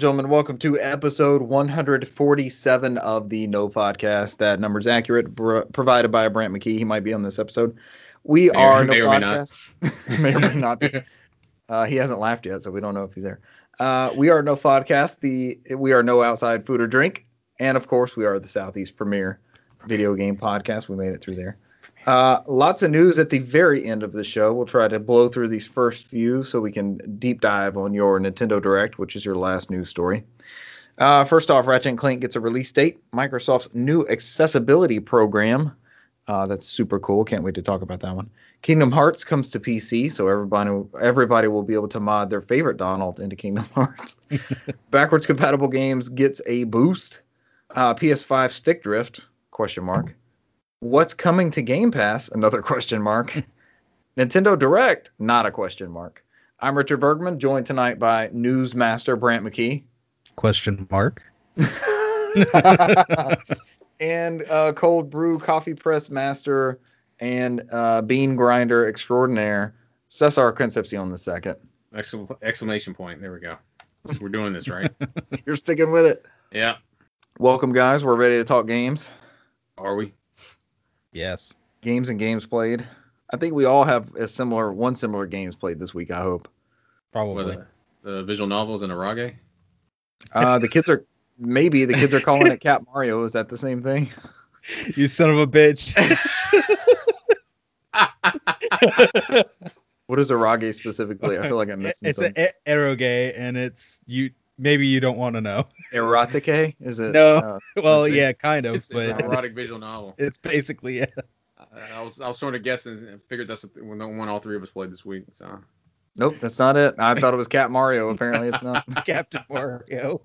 And gentlemen, welcome to episode 147 of the No Podcast. That number is accurate, br- provided by Brant McKee. He might be on this episode. We May or- are No may or may. Podcast. may or may not be. Uh, he hasn't laughed yet, so we don't know if he's there. Uh, we are No Podcast. The we are no outside food or drink, and of course, we are the Southeast premier video game podcast. We made it through there. Uh, lots of news at the very end of the show. We'll try to blow through these first few so we can deep dive on your Nintendo Direct, which is your last news story. Uh, first off, Ratchet and Clank gets a release date. Microsoft's new accessibility program. Uh, that's super cool. Can't wait to talk about that one. Kingdom Hearts comes to PC, so everybody everybody will be able to mod their favorite Donald into Kingdom Hearts. Backwards compatible games gets a boost. Uh, PS5 stick drift? Question mark. What's coming to Game Pass? Another question mark. Nintendo Direct? Not a question mark. I'm Richard Bergman, joined tonight by Newsmaster Brant McKee Question mark. and uh, cold brew coffee press master and uh, bean grinder extraordinaire Cesar Concepcion the second. Exclam- exclamation point. There we go. We're doing this right. You're sticking with it. yeah. Welcome, guys. We're ready to talk games. Are we? Yes. Games and games played. I think we all have a similar one similar games played this week. I hope. Probably. What, the, the visual novels and Arage? Uh, the kids are maybe the kids are calling it Cat Mario. Is that the same thing? you son of a bitch. What is Arage specifically? I feel like I'm missing it's something. an eroge, and it's you. Maybe you don't want to know. Erotique? Is it? No. uh, Well, It's a- yeah, kind of, It's, it's an but erotic visual novel. it's basically it. I, I was I was sort of guessing and figured that's the one one all three of us played this week. So nope, that's not it. I thought it was Cat Mario. Apparently, it's not. Captain Mario.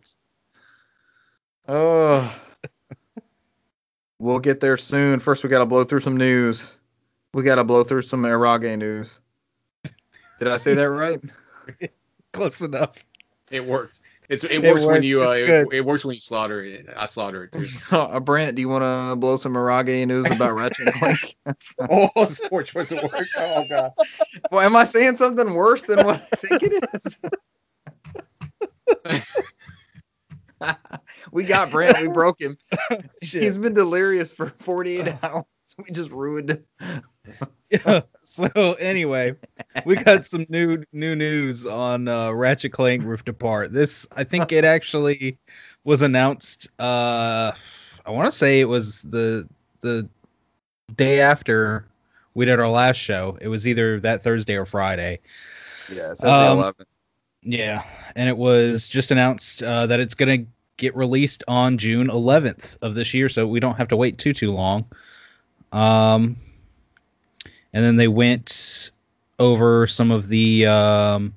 Oh. we'll get there soon. First, we got to blow through some news. We got to blow through some Arage news. Did I say that right? Close enough. it works. It's it, It works when you uh, it, it works when you slaughter it. I slaughter it too. uh, Brant, do you want to blow some Arage news about Ratchet and Clank? oh, it's poor choice of words. Oh god. well, am I saying something worse than what I think it is? we got Brant. We broke him. He's been delirious for 48 hours. We just ruined it. So anyway, we got some new new news on uh, Ratchet Clank Rift Apart. This I think it actually was announced. Uh, I want to say it was the the day after we did our last show. It was either that Thursday or Friday. Yeah, it Um, 11. Yeah, and it was just announced uh, that it's gonna get released on June 11th of this year, so we don't have to wait too too long. Um, and then they went over some of the um,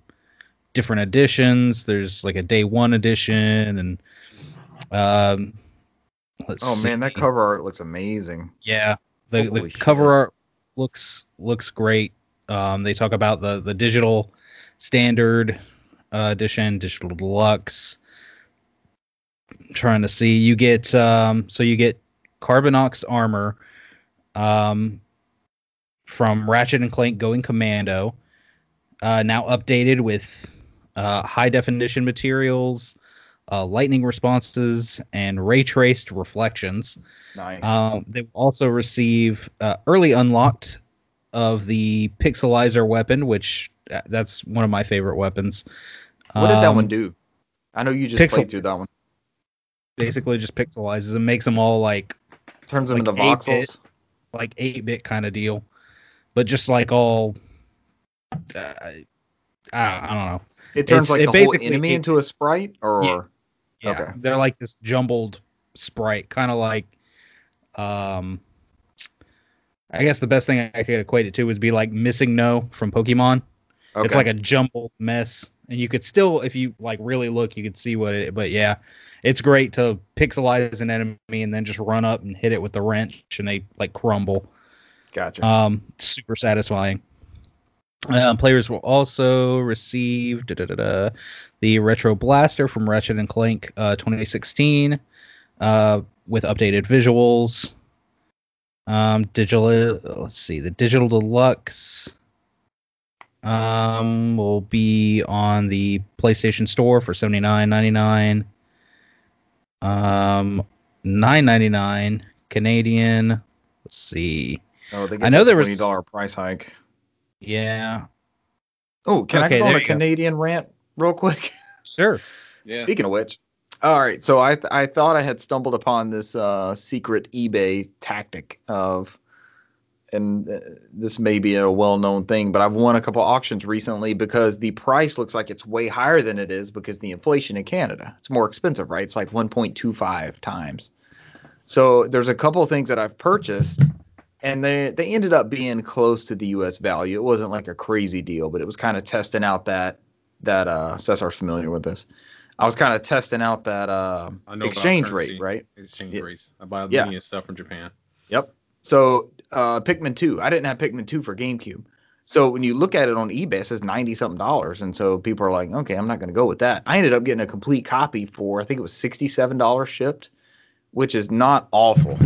different editions. There's like a day one edition, and um, let's Oh man, that cover art looks amazing. Yeah, the, the shit. cover art looks looks great. Um, they talk about the the digital standard uh, edition, digital deluxe. trying to see, you get um, so you get Carbonox armor um, from Ratchet and Clank Going Commando, uh, now updated with uh, high definition materials. Uh, lightning responses and ray traced reflections. Nice. Um, they will also receive uh, early unlocked of the pixelizer weapon, which uh, that's one of my favorite weapons. what did that Um, one do? I know you just pixel- played through that one. Basically, just pixelizes and makes them all like Turns them like into 8-bit. voxels. like eight bit kind of deal, but just like all. Uh, I, I don't know. It turns It's- like it the whole enemy it- into a sprite, or Yeah. Yeah, Okay. they're like this jumbled sprite, kind of like, um, I guess the best thing I could equate it to would be like MissingNo from Pokemon. okay. It's like a jumbled mess, and you could still, if you like really look, you could see what it. But yeah, it's great to pixelize an enemy and then just run up and hit it with the wrench, and they like crumble. Gotcha. Um, super satisfying. Uh, players will also receive da-da-da-da, the Retro Blaster from Ratchet and Clank uh, 2016 uh, with updated visuals. Um, digital, let's see, the Digital Deluxe um, will be on the PlayStation Store for seventy nine ninety nine. Um, nine ninety nine Canadian. Let's see. Oh, they I know there was- twenty dollar price hike. Yeah, Oh, can Okay, I go on a you go. Canadian rant real quick? sure. Yeah. Speaking of which, all right. So I th- I thought I had stumbled upon this uh, secret eBay tactic of, and uh, this may be a well known thing, but I've won a couple auctions recently because the price looks like it's way higher than it is because the inflation in Canada. It's more expensive, right? It's like 1.25 times. So there's a couple of things that I've purchased. And they they ended up being close to the U.S. value. It wasn't like a crazy deal, but it was kind of testing out that that uh Cesar's familiar with this. I was kind of testing out that uh, I know about exchange rate, right? Exchange Yeah. rates. I buy Yeah. media stuff from Japan. Yep. So uh, Pikmin 2, I didn't have Pikmin 2 for GameCube. So when you look at it on eBay, it says ninety something dollars, and so people are like, okay, I'm not going to go with that. I ended up getting a complete copy for I think it was sixty seven dollars shipped, which is not awful.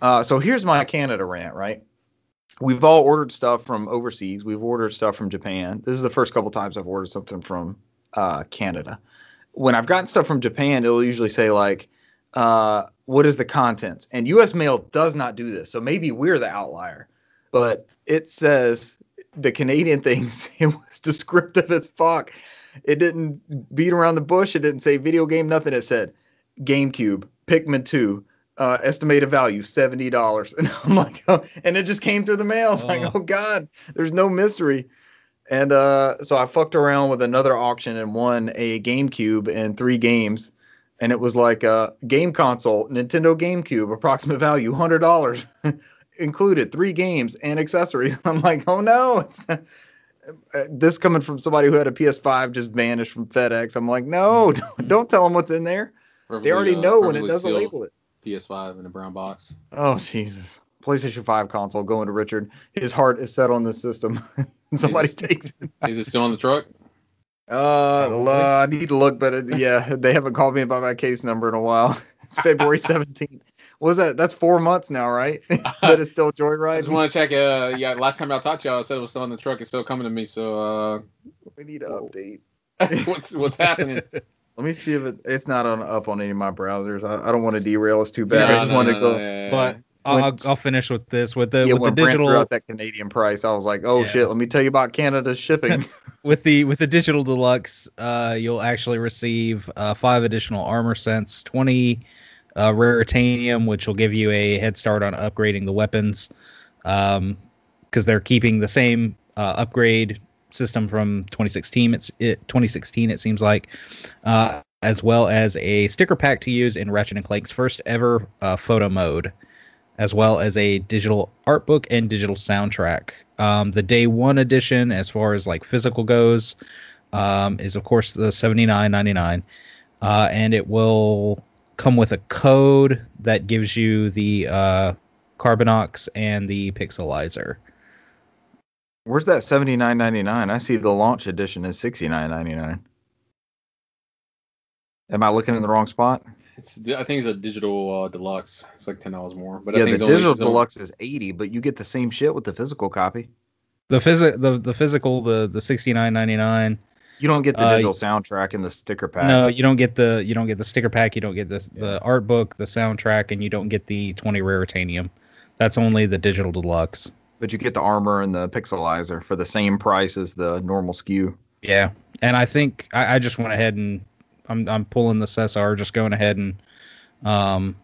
Uh, so here's my Canada rant, right? We've all ordered stuff from overseas. We've ordered stuff from Japan. This is the first couple times I've ordered something from uh, Canada. When I've gotten stuff from Japan, it'll usually say like, uh, "What is the contents?" And U.S. Mail does not do this, so maybe we're the outlier. But it says the Canadian things. It was descriptive as fuck. It didn't beat around the bush. It didn't say video game, nothing. It said GameCube, Pikmin 2, uh, estimated value seventy dollars, and I'm like, oh, and it just came through the mail. It's like, Oh. oh god, there's no mystery. And uh, so I fucked around with another auction and won a GameCube and three games, and it was like a game console, Nintendo GameCube, approximate value hundred dollars, included three games and accessories. I'm like, oh no, it's. This coming from somebody who had a PS5 just vanished from FedEx. I'm like, no, don't, don't tell them what's in there. They already uh, know when it doesn't label it. PS5 in a brown box. Oh Jesus! PlayStation 5 console going to Richard. His heart is set on this system. Somebody Is- takes it. Is it still on the truck? Uh, Probably. I need to look, but it, yeah, they haven't called me about my case number in a while. It's February 17th. Was that? That's four months now, right? that is still joyride. I just want to check. Uh, yeah, last time I talked to y'all, I said it was still on the truck. It's still coming to me. So, uh, We need to update. uh, what's what's happening? Let me see if it, it's not on up on any of my browsers. I, I don't want to derail us too bad. I just no, wanted no, to go. yeah, yeah, But. I'll, When- I'll, I'll finish with this with the yeah, with when the Brant threw digital out that Canadian price, I was like, oh Yeah. shit. Let me tell you about Canada's shipping. with the with the digital deluxe. Uh, you'll actually receive uh, five additional armor sets, twenty uh, raritanium, which will give you a head start on upgrading the weapons. Um, because they're keeping the same uh, upgrade system from 2016. It's it 2016. It seems like. Uh, as well as a sticker pack to use in Ratchet and Clank's first ever uh, photo mode, as well as a digital art book and digital soundtrack. Um, the day one edition, as far as like physical goes, um, is of course the 79.99, uh, and it will come with a code that gives you the uh, Carbonox and the Pixelizer. Where's that 79.99? I see the launch edition is 69.99. Am I looking in the wrong spot? It's, I think it's a digital uh, deluxe. It's like ten dollars more. But I yeah, think the it's only- digital only- deluxe is 80, but you get the same shit with the physical copy. The phys- the the physical the the 69.99. You don't get the Uh, digital soundtrack and the sticker pack. No, you don't get the you don't get the sticker pack. You don't get the the art book, the soundtrack, and you don't get the 20 raritanium. That's only the digital deluxe. But you get the armor and the pixelizer for the same price as the normal SKU. Yeah, and I think I, I just went ahead and I'm I'm pulling the SSR, just going ahead and um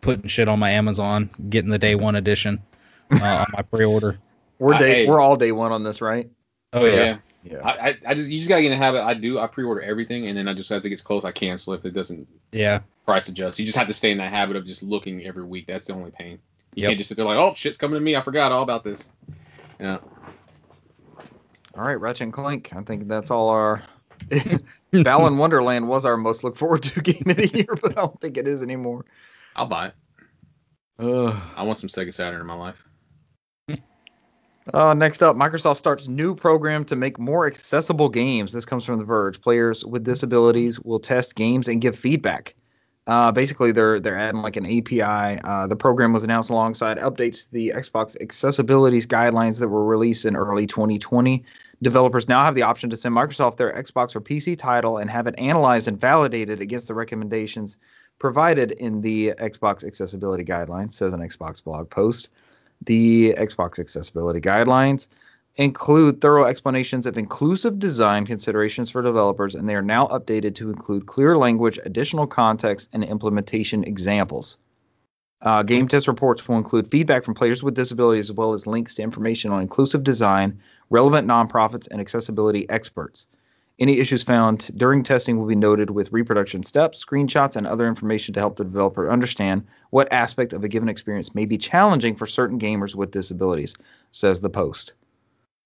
putting shit on my Amazon, getting the day one edition uh, on my pre-order. We're day, hey. we're all day one on this, right? Oh yeah, yeah. Yeah. I, I, I just you just gotta get in the habit. I do. I pre-order everything, and then I just as it gets close, I cancel if it doesn't yeah, price adjust. You just have to stay in that habit of just looking every week. That's the only pain. You Yep. can't just sit there like, oh, shit's coming to me. I forgot all about this. Yeah. All right, Ratchet and Clank. I think that's all our. Balan Wonderworld was our most look forward to game of the year, but I don't think it is anymore. I'll buy it. Ugh. I want some Sega Saturn in my life. Uh, next up, Microsoft starts new program to make more accessible games. This comes from The Verge. Players with disabilities will test games and give feedback. Uh, basically, they're they're adding like an API. Uh, the program was announced alongside updates to the Xbox accessibilities guidelines that were released in early 2020. developers now have the option to send Microsoft their Xbox or PC title and have it analyzed and validated against the recommendations provided in the Xbox accessibility guidelines, says an Xbox blog post. The Xbox accessibility guidelines include thorough explanations of inclusive design considerations for developers, and they are now updated to include clear language, additional context, and implementation examples. Uh, game test reports will include feedback from players with disabilities as well as links to information on inclusive design, relevant nonprofits, and accessibility experts. Any issues found during testing will be noted with reproduction steps, screenshots, and other information to help the developer understand what aspect of a given experience may be challenging for certain gamers with disabilities, says the post.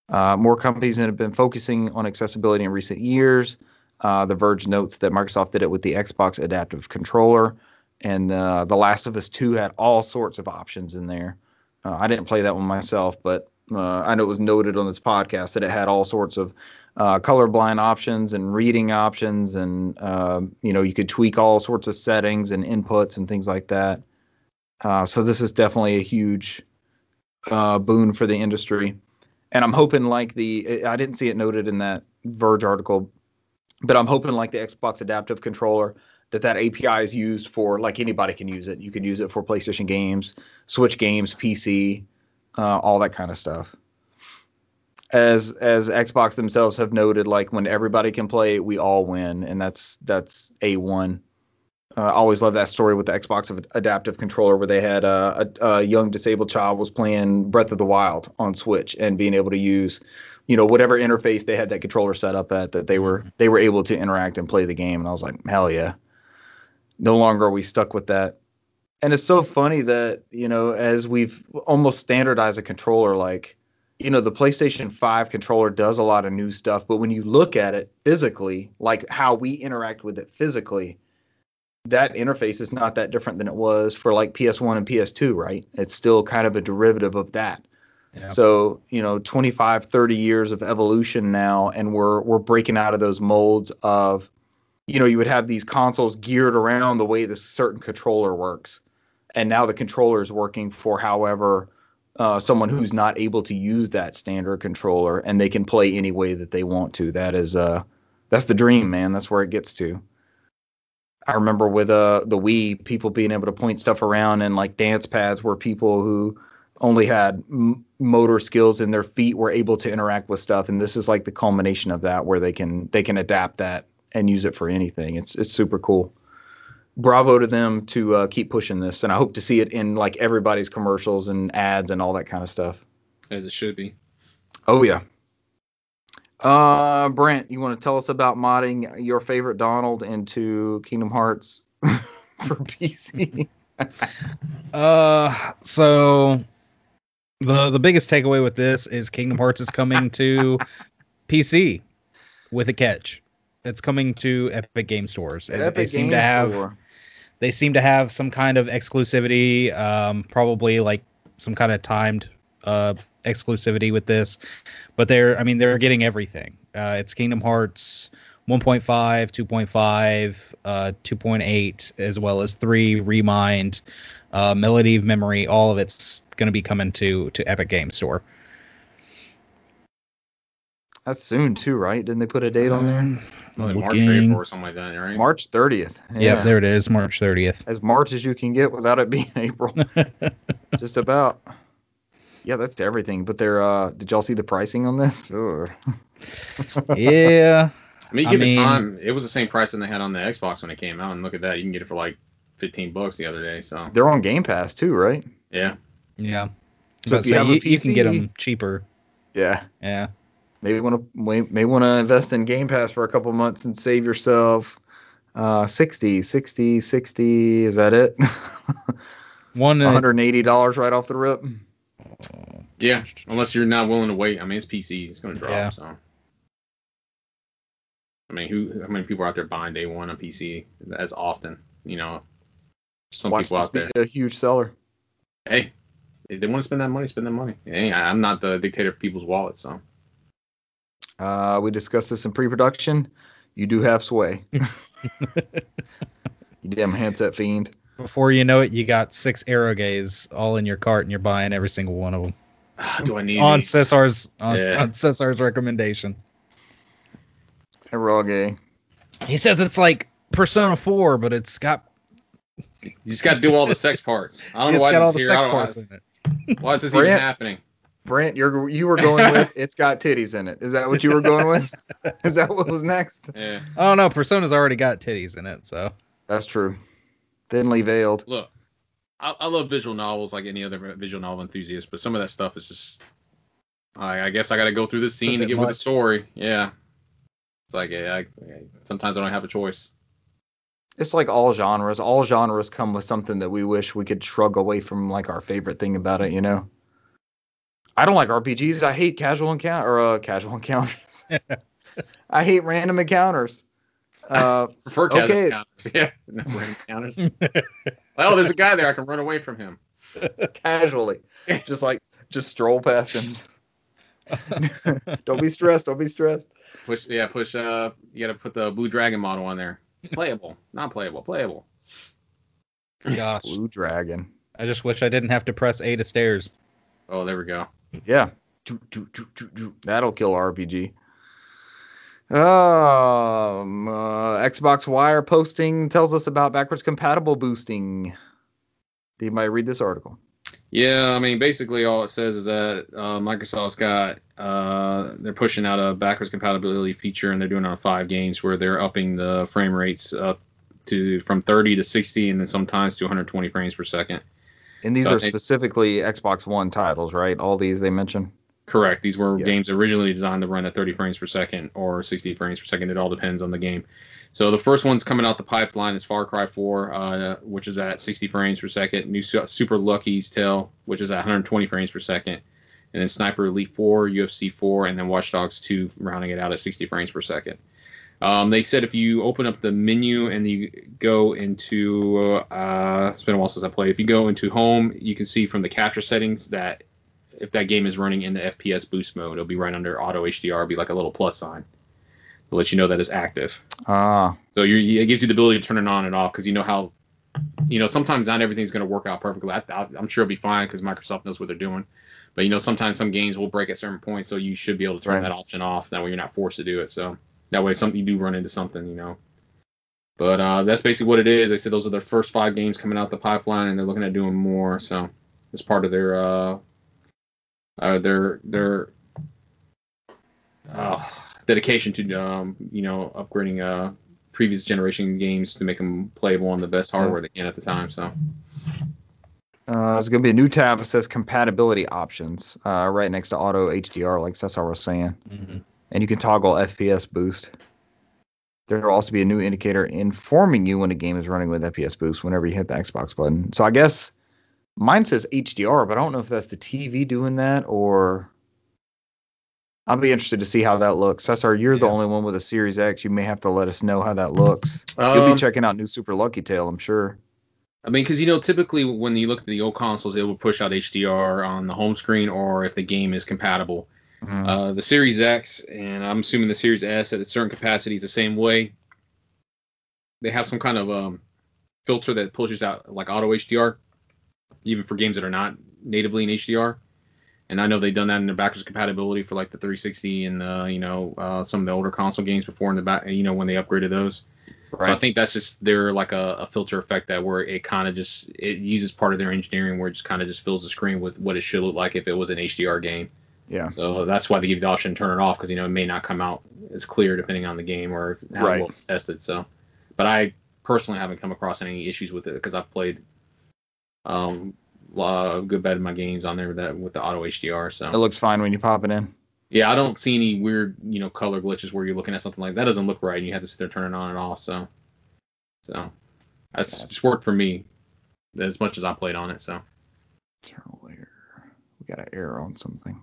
Uh, more companies that have been focusing on accessibility in recent years. Uh, the Verge notes that Microsoft did it with the Xbox Adaptive Controller, and uh, The Last of Us 2 had all sorts of options in there. Uh, I didn't play that one myself, but uh, I know it was noted on this podcast that it had all sorts of uh, colorblind options and reading options, and you know you could tweak all sorts of settings and inputs and things like that. so this is definitely a huge boon for the industry and I'm hoping like the I didn't see it noted in that Verge article, but I'm hoping like the Xbox Adaptive Controller that that API is used for like anybody can use it. You can use it for PlayStation games, Switch games, PC, uh, all that kind of stuff. As as Xbox themselves have noted, like when everybody can play, we all win, and that's that's a one. Uh, I always love that story with the Xbox adaptive controller where they had uh, a, a, young disabled child was playing Breath of the Wild on Switch and being able to use, you know, whatever interface they had that controller set up at that they were they were able to interact and play the game. And I was like, hell yeah. No longer are we stuck with that. And it's so funny that you know as we've almost standardized a controller like. You know, the PlayStation 5 controller does a lot of new stuff, but when you look at it physically, like how we interact with it physically, that interface is not that different than it was for like PS1 and PS2, right? It's still kind of a derivative of that. Yeah. So, you know, 25, 30 years of evolution now, and we're we're breaking out of those molds of, you know, you would have these consoles geared around the way this certain controller works, and now the controller is working for however uh, someone who's not able to use that standard controller, and they can play any way that they want to. That is, uh, that's the dream, man. That's where it gets to. I remember with uh the Wii, people being able to point stuff around and like dance pads where people who only had m- motor skills in their feet were able to interact with stuff, and this is like the culmination of that, where they can they can adapt that and use it for anything. It's it's super cool. Bravo to them to uh, keep pushing this, and I hope to see it in like everybody's commercials and ads and all that kind of stuff. As it should be. Oh yeah, uh, Brant, you want to tell us about modding your favorite Donald into Kingdom Hearts for PC? uh, so the the biggest takeaway with this is Kingdom Hearts is coming to PC with a catch. It's coming to Epic Game Stores. Epic they seem to have Store. they seem to have some kind of exclusivity, um, probably like some kind of timed uh, exclusivity with this, but they're I mean they're getting everything. Uh, it's Kingdom Hearts 1.5, 2.5, uh, 2.8, as well as 3, Remind, uh, Melody of Memory. All of it's going to be coming to to Epic Game Store. That's soon too, right? Didn't they put a date on there? Um, well, March 30th or something like that, right? March 30th. Yeah. Yep, there it is, March 30th. As March as you can get without it being April. Just about. Yeah, that's everything. But they're uh did y'all see the pricing on this? Sure. Yeah. I mean, give I mean, it time. It was the same price that they had on the Xbox when it came out, and look at that, you can get it for like 15 bucks the other day. So they're on Game Pass too, right? Yeah. Yeah. So if you, have you, PC, you, can get them cheaper. Yeah. Yeah. Maybe want to may want to invest in Game Pass for a couple months and save yourself uh 60, 60, 60. Is that it? One uh, $180 right off the rip. Yeah, unless you're not willing to wait. I mean, it's PC. It's going to drop. Yeah. So. I mean, who? How many people are out there buying day one on PC as often? You know, some Watch people out there. A huge seller. Hey, if they want to spend that money, spend that money. Hey, I'm not the dictator of people's wallets, so. Uh, we discussed this in pre-production. You do have sway. you damn handset fiend. Before you know it, you got six Aerogaze all in your cart, and you're buying every single one of them. Do I need on these? Cesar's on, Yeah. on Cesar's recommendation. Eroge. He says it's like Persona 4, but it's got You just got to do all the sex parts. I don't know why got all this the is here. Sex parts in it. Why is this even happening? Brant, you're you were going with it's got titties in it. Is that what you were going with? Is that what was next? Yeah. Oh no, Persona's already got titties in it, so That's true. Thinly veiled. Look, I, I love visual novels like any other visual novel enthusiast, but some of that stuff is just. I, I guess I got to go through the scene to bit get with the story. Yeah. It's like yeah, I, sometimes I don't have a choice. It's like all genres. All genres come with something that we wish we could shrug away from, like our favorite thing about it. You know. I don't like RPGs. I hate casual encounter or uh, casual encounters. I hate random encounters. Uh, Prefer casual Okay. encounters. Yeah. That's random encounters. oh, there's a guy there. I can run away from him. casually, just like just stroll past him. don't be stressed. Don't be stressed. Push. Yeah. Push. Uh. You got to put the blue dragon model on there. Playable. Not playable. Playable. gosh, Blue dragon. I just wish I didn't have to press A to stairs. Oh, there we go. Yeah. That'll kill RPG. Um, uh, Xbox Wire posting tells us about backwards compatible boosting. Did anybody read this article? Yeah, I mean, basically all it says is that uh, Microsoft's got uh, they're pushing out a backwards compatibility feature, and they're doing it on five games where they're upping the frame rates up to from 30 to 60, and then sometimes to 120 frames per second. And these So are think- specifically Xbox One titles, right? All these they mention. Correct. These were Yeah. games originally designed to run at 30 frames per second or 60 frames per second. It all depends on the game. So the first one's coming out the pipeline is Far Cry 4, uh, which is at 60 frames per second. New Super Lucky's Tale, which is at 120 frames per second. And then Sniper Elite 4, UFC 4, and then Watch Dogs 2, rounding it out at 60 frames per second. Um, they said if you open up the menu and you go into, uh, it's been a while since I played. If you go into home, you can see from the capture settings that if that game is running in the FPS boost mode, it'll be right under auto HDR, it'll be like a little plus sign to let you know that it's active. Ah, So you it gives you the ability to turn it on and off because you know how, you know, sometimes not everything's going to work out perfectly. I, I, I'm sure it'll be fine because Microsoft knows what they're doing. But you know, sometimes some games will break at certain points, so you should be able to turn Right. that option off. That way, you're not forced to do it. So that way, something you do run into something, you know. But uh, that's basically what it is. They said those are their first five games coming out the pipeline, and they're looking at doing more. So it's part of their uh, uh, their their uh, dedication to um, you know upgrading uh, previous generation games to make them playable on the best hardware they can at the time. So uh, there's gonna be a new tab that says compatibility options, uh, right next to auto HDR, like Cesar was saying. Mhm. and you can toggle FPS boost. There will also be a new indicator informing you when a game is running with FPS boost whenever you hit the Xbox button. So I guess mine says HDR, but I don't know if that's the TV doing that or. I'll be interested to see how that looks. Cesar, you're the only one with a Series X. You may have to let us know how that looks. You'll Um, be checking out new Super Lucky Tale, I'm sure. I mean, because you know, typically when you look at the old consoles, it will push out HDR on the home screen, or if the game is compatible. Mhm. Uh, the Series X and I'm assuming the Series S at a certain capacities the same way. They have some kind of um, filter that pushes out like auto HDR, even for games that are not natively in HDR. And I know they've done that in their backwards compatibility for like the 360 and uh, you know uh, some of the older console games before in the back, you know when they upgraded those. So I think that's just they're like a, a filter effect that where it kind of just it uses part of their engineering where it just kind of just fills the screen with what it should look like if it was an HDR game. Yeah. So that's why they give you the option to turn it off because you know it may not come out as clear depending on the game or how Right. well it's tested. So, but I personally haven't come across any issues with it because I've played um a good bit of my games on there with that with the auto HDR. So It looks fine when you pop it in. yeah, I don't see any weird, you know, color glitches where you're looking at something like that doesn't look right and you have to sit there turning it on and off. So, so that's just worked for me as much as I played on it. So. We got an error on something.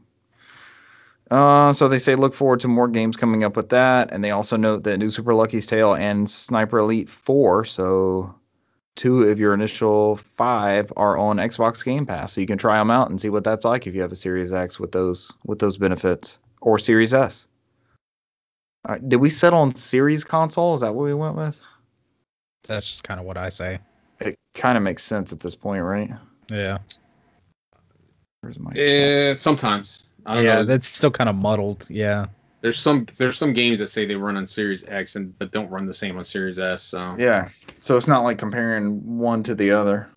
Uh, so they say look forward to more games coming up with that, and they also note that new Super Lucky's Tale and Sniper Elite 4, so two of your initial five are on Xbox Game Pass, so you can try them out and see what that's like if you have a Series X with those with those benefits, or Series S. All right, did we settle on Series console? Is that what we went with? That's just kind of what I say. It kind of makes sense at this point, right? Yeah. Where's my eh, chat? Yeah, sometimes. I don't yeah, know. that's still kind of muddled. Yeah. There's some there's some games that say they run on Series X and but don't run the same on Series S. So Yeah. So it's not like comparing one to the other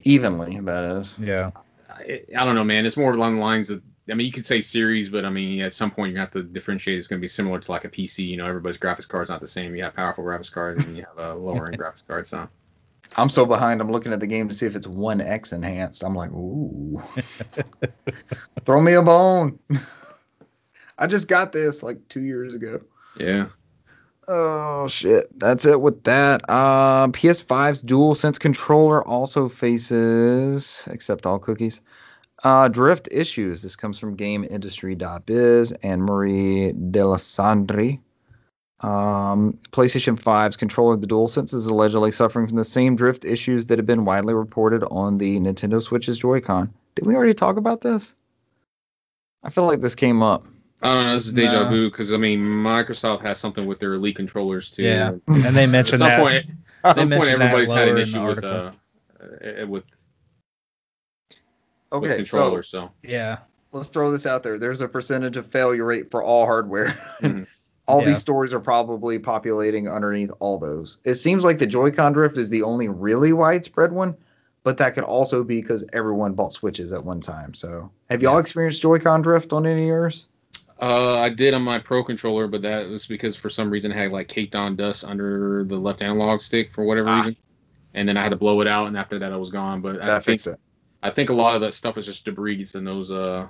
evenly. That is. Yeah. I, I don't know, man. It's more along the lines of I mean, you could say series, but I mean, at some point you have to differentiate. It's going to be similar to like a PC. You know, everybody's graphics card's not the same. You have powerful graphics cards and you have a lower end graphics card. So I'm so behind. I'm looking at the game to see if it's one X enhanced. I'm like, ooh, throw me a bone. I just got this like two years ago. yeah, Oh shit, that's it with that. Uh, PS5's Dual Sense controller also faces, accept all cookies, uh, drift issues. This comes from GameIndustry.biz and Marie Dealessandri. Um, PlayStation 5's controller the DualSense is allegedly suffering from the same drift issues that have been widely reported on the Nintendo Switch's Joy-Con. Did we already talk about this? I feel like this came up. I don't know. This is deja No. vu because I mean, Microsoft has something with their Elite controllers too. Yeah. And they At mentioned some that. point, at They some point, mentioned everybody's had an issue with uh, uh, with, with Okay, so controllers. So, Yeah. let's throw this out there. There's a percentage of failure rate for all hardware. Mhm. all Yeah. these stories are probably populating underneath all those. It seems like the Joy-Con drift is the only really widespread one, but that could also be because everyone bought Switches at one time. So, have y'all experienced Joy-Con drift on any of yours? Uh, I did on my Pro controller, but that was because for some reason it had like caked on dust under the left analog stick for whatever Ah. reason, and then I had to blow it out, and after that I was gone. But I think it. I think a lot of that stuff is just debris in those uh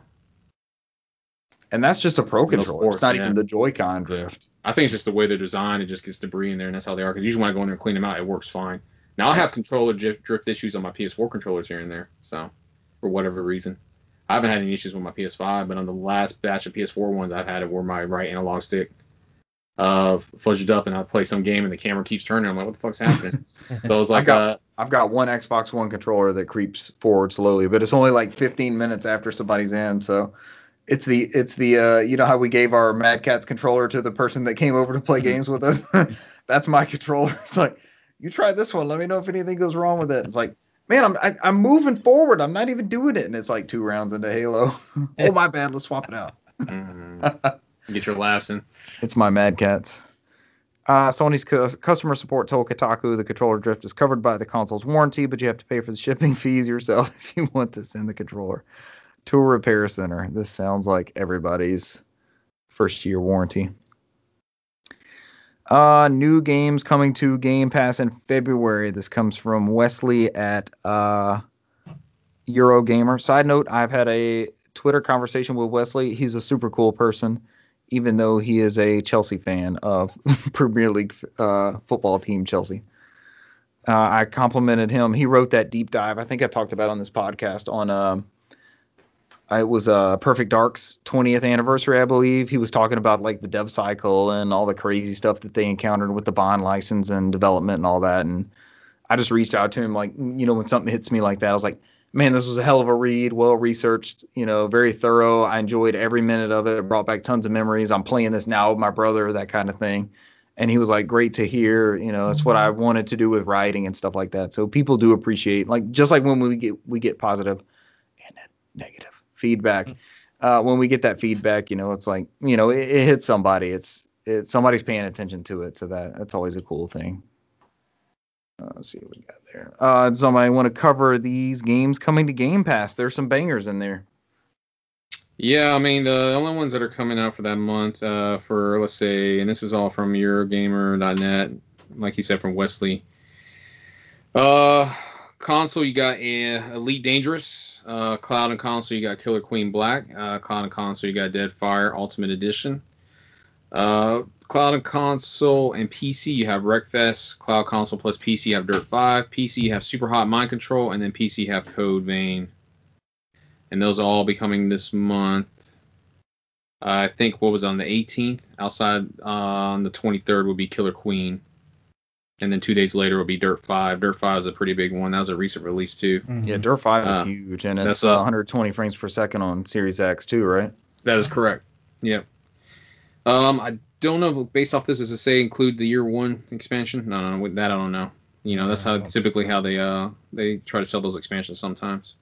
And that's just a Pro controller. It's not yeah. even the Joy-Con drift. I think it's just the way they're designed. It just gets debris in there, and that's how they are. Because usually when I go in there and clean them out, it works fine. Now I have controller drift, drift issues on my PS4 controllers here and there. So for whatever reason, I haven't had any issues with my PS5, but on the last batch of PS4 ones I've had it where my right analog stick uh fudged up, and I play some game and the camera keeps turning. I'm like, what the fuck's happening? so it's like got- uh, I've got one Xbox One controller that creeps forward slowly, but it's only like 15 minutes after somebody's in. So it's the it's the uh, you know how we gave our Mad Catz controller to the person that came over to play games with us. That's my controller. It's like you try this one. Let me know if anything goes wrong with it. It's like man, I'm I, I'm moving forward. I'm not even doing it, and it's like two rounds into Halo. oh my bad. Let's swap it out. mm, get your laughs in. It's my Mad Catz. Uh, Sony's cu- customer support told Kotaku the controller drift is covered by the console's warranty, but you have to pay for the shipping fees yourself if you want to send the controller to a repair center. This sounds like everybody's first year warranty. Uh, new games coming to Game Pass in February. This comes from Wesley at uh, Eurogamer. Side note: I've had a Twitter conversation with Wesley. He's a super cool person even though he is a Chelsea fan of Premier League uh, football team Chelsea. Uh, I complimented him. He wrote that deep dive. I think I talked about on this podcast on. Um, it was uh, Perfect Dark's 20th anniversary, I believe. He was talking about like the dev cycle and all the crazy stuff that they encountered with the bond license and development and all that. And I just reached out to him, like, you know, when something hits me like that, I was like, man, this was a hell of a read, well researched, you know, very thorough. I enjoyed every minute of it. It brought back tons of memories. I'm playing this now with my brother, that kind of thing. And he was like, great to hear. You know, it's what I wanted to do with writing and stuff like that. So people do appreciate, like, just like when we get we get positive and negative feedback. Uh, when we get that feedback, you know, it's like, you know, it, it hits somebody. It's it's somebody's paying attention to it. So that that's always a cool thing. Uh, let's see what we got there. Uh, somebody want to cover these games coming to Game Pass? There's some bangers in there. Yeah, I mean the only ones that are coming out for that month, uh, for let's say, and this is all from Eurogamer.net, like you said from Wesley. Uh, console you got uh, Elite Dangerous, uh, cloud and console you got Killer Queen Black, uh, cloud and console you got Deadfire Ultimate Edition. Uh, cloud and console and PC you have Wreckfest, cloud console plus PC you have Dirt 5, PC you have Super Hot Mind Control, and then PC you have Code Vein and those all be coming this month. I think what was on the 18th. Outside uh, on the 23rd would be Killer Queen, and then two days later will be Dirt 5. Dirt 5 is a pretty big one. That was a recent release too. Yeah, Dirt 5 is Uh, huge, and it's that's, uh, uh, 120 frames per second on Series X too, right? That is correct. Yep. Um, I don't know. if Based off this, does it say include the year one expansion? No, no, with that I don't know. You know, that's how typically so. how they uh they try to sell those expansions sometimes.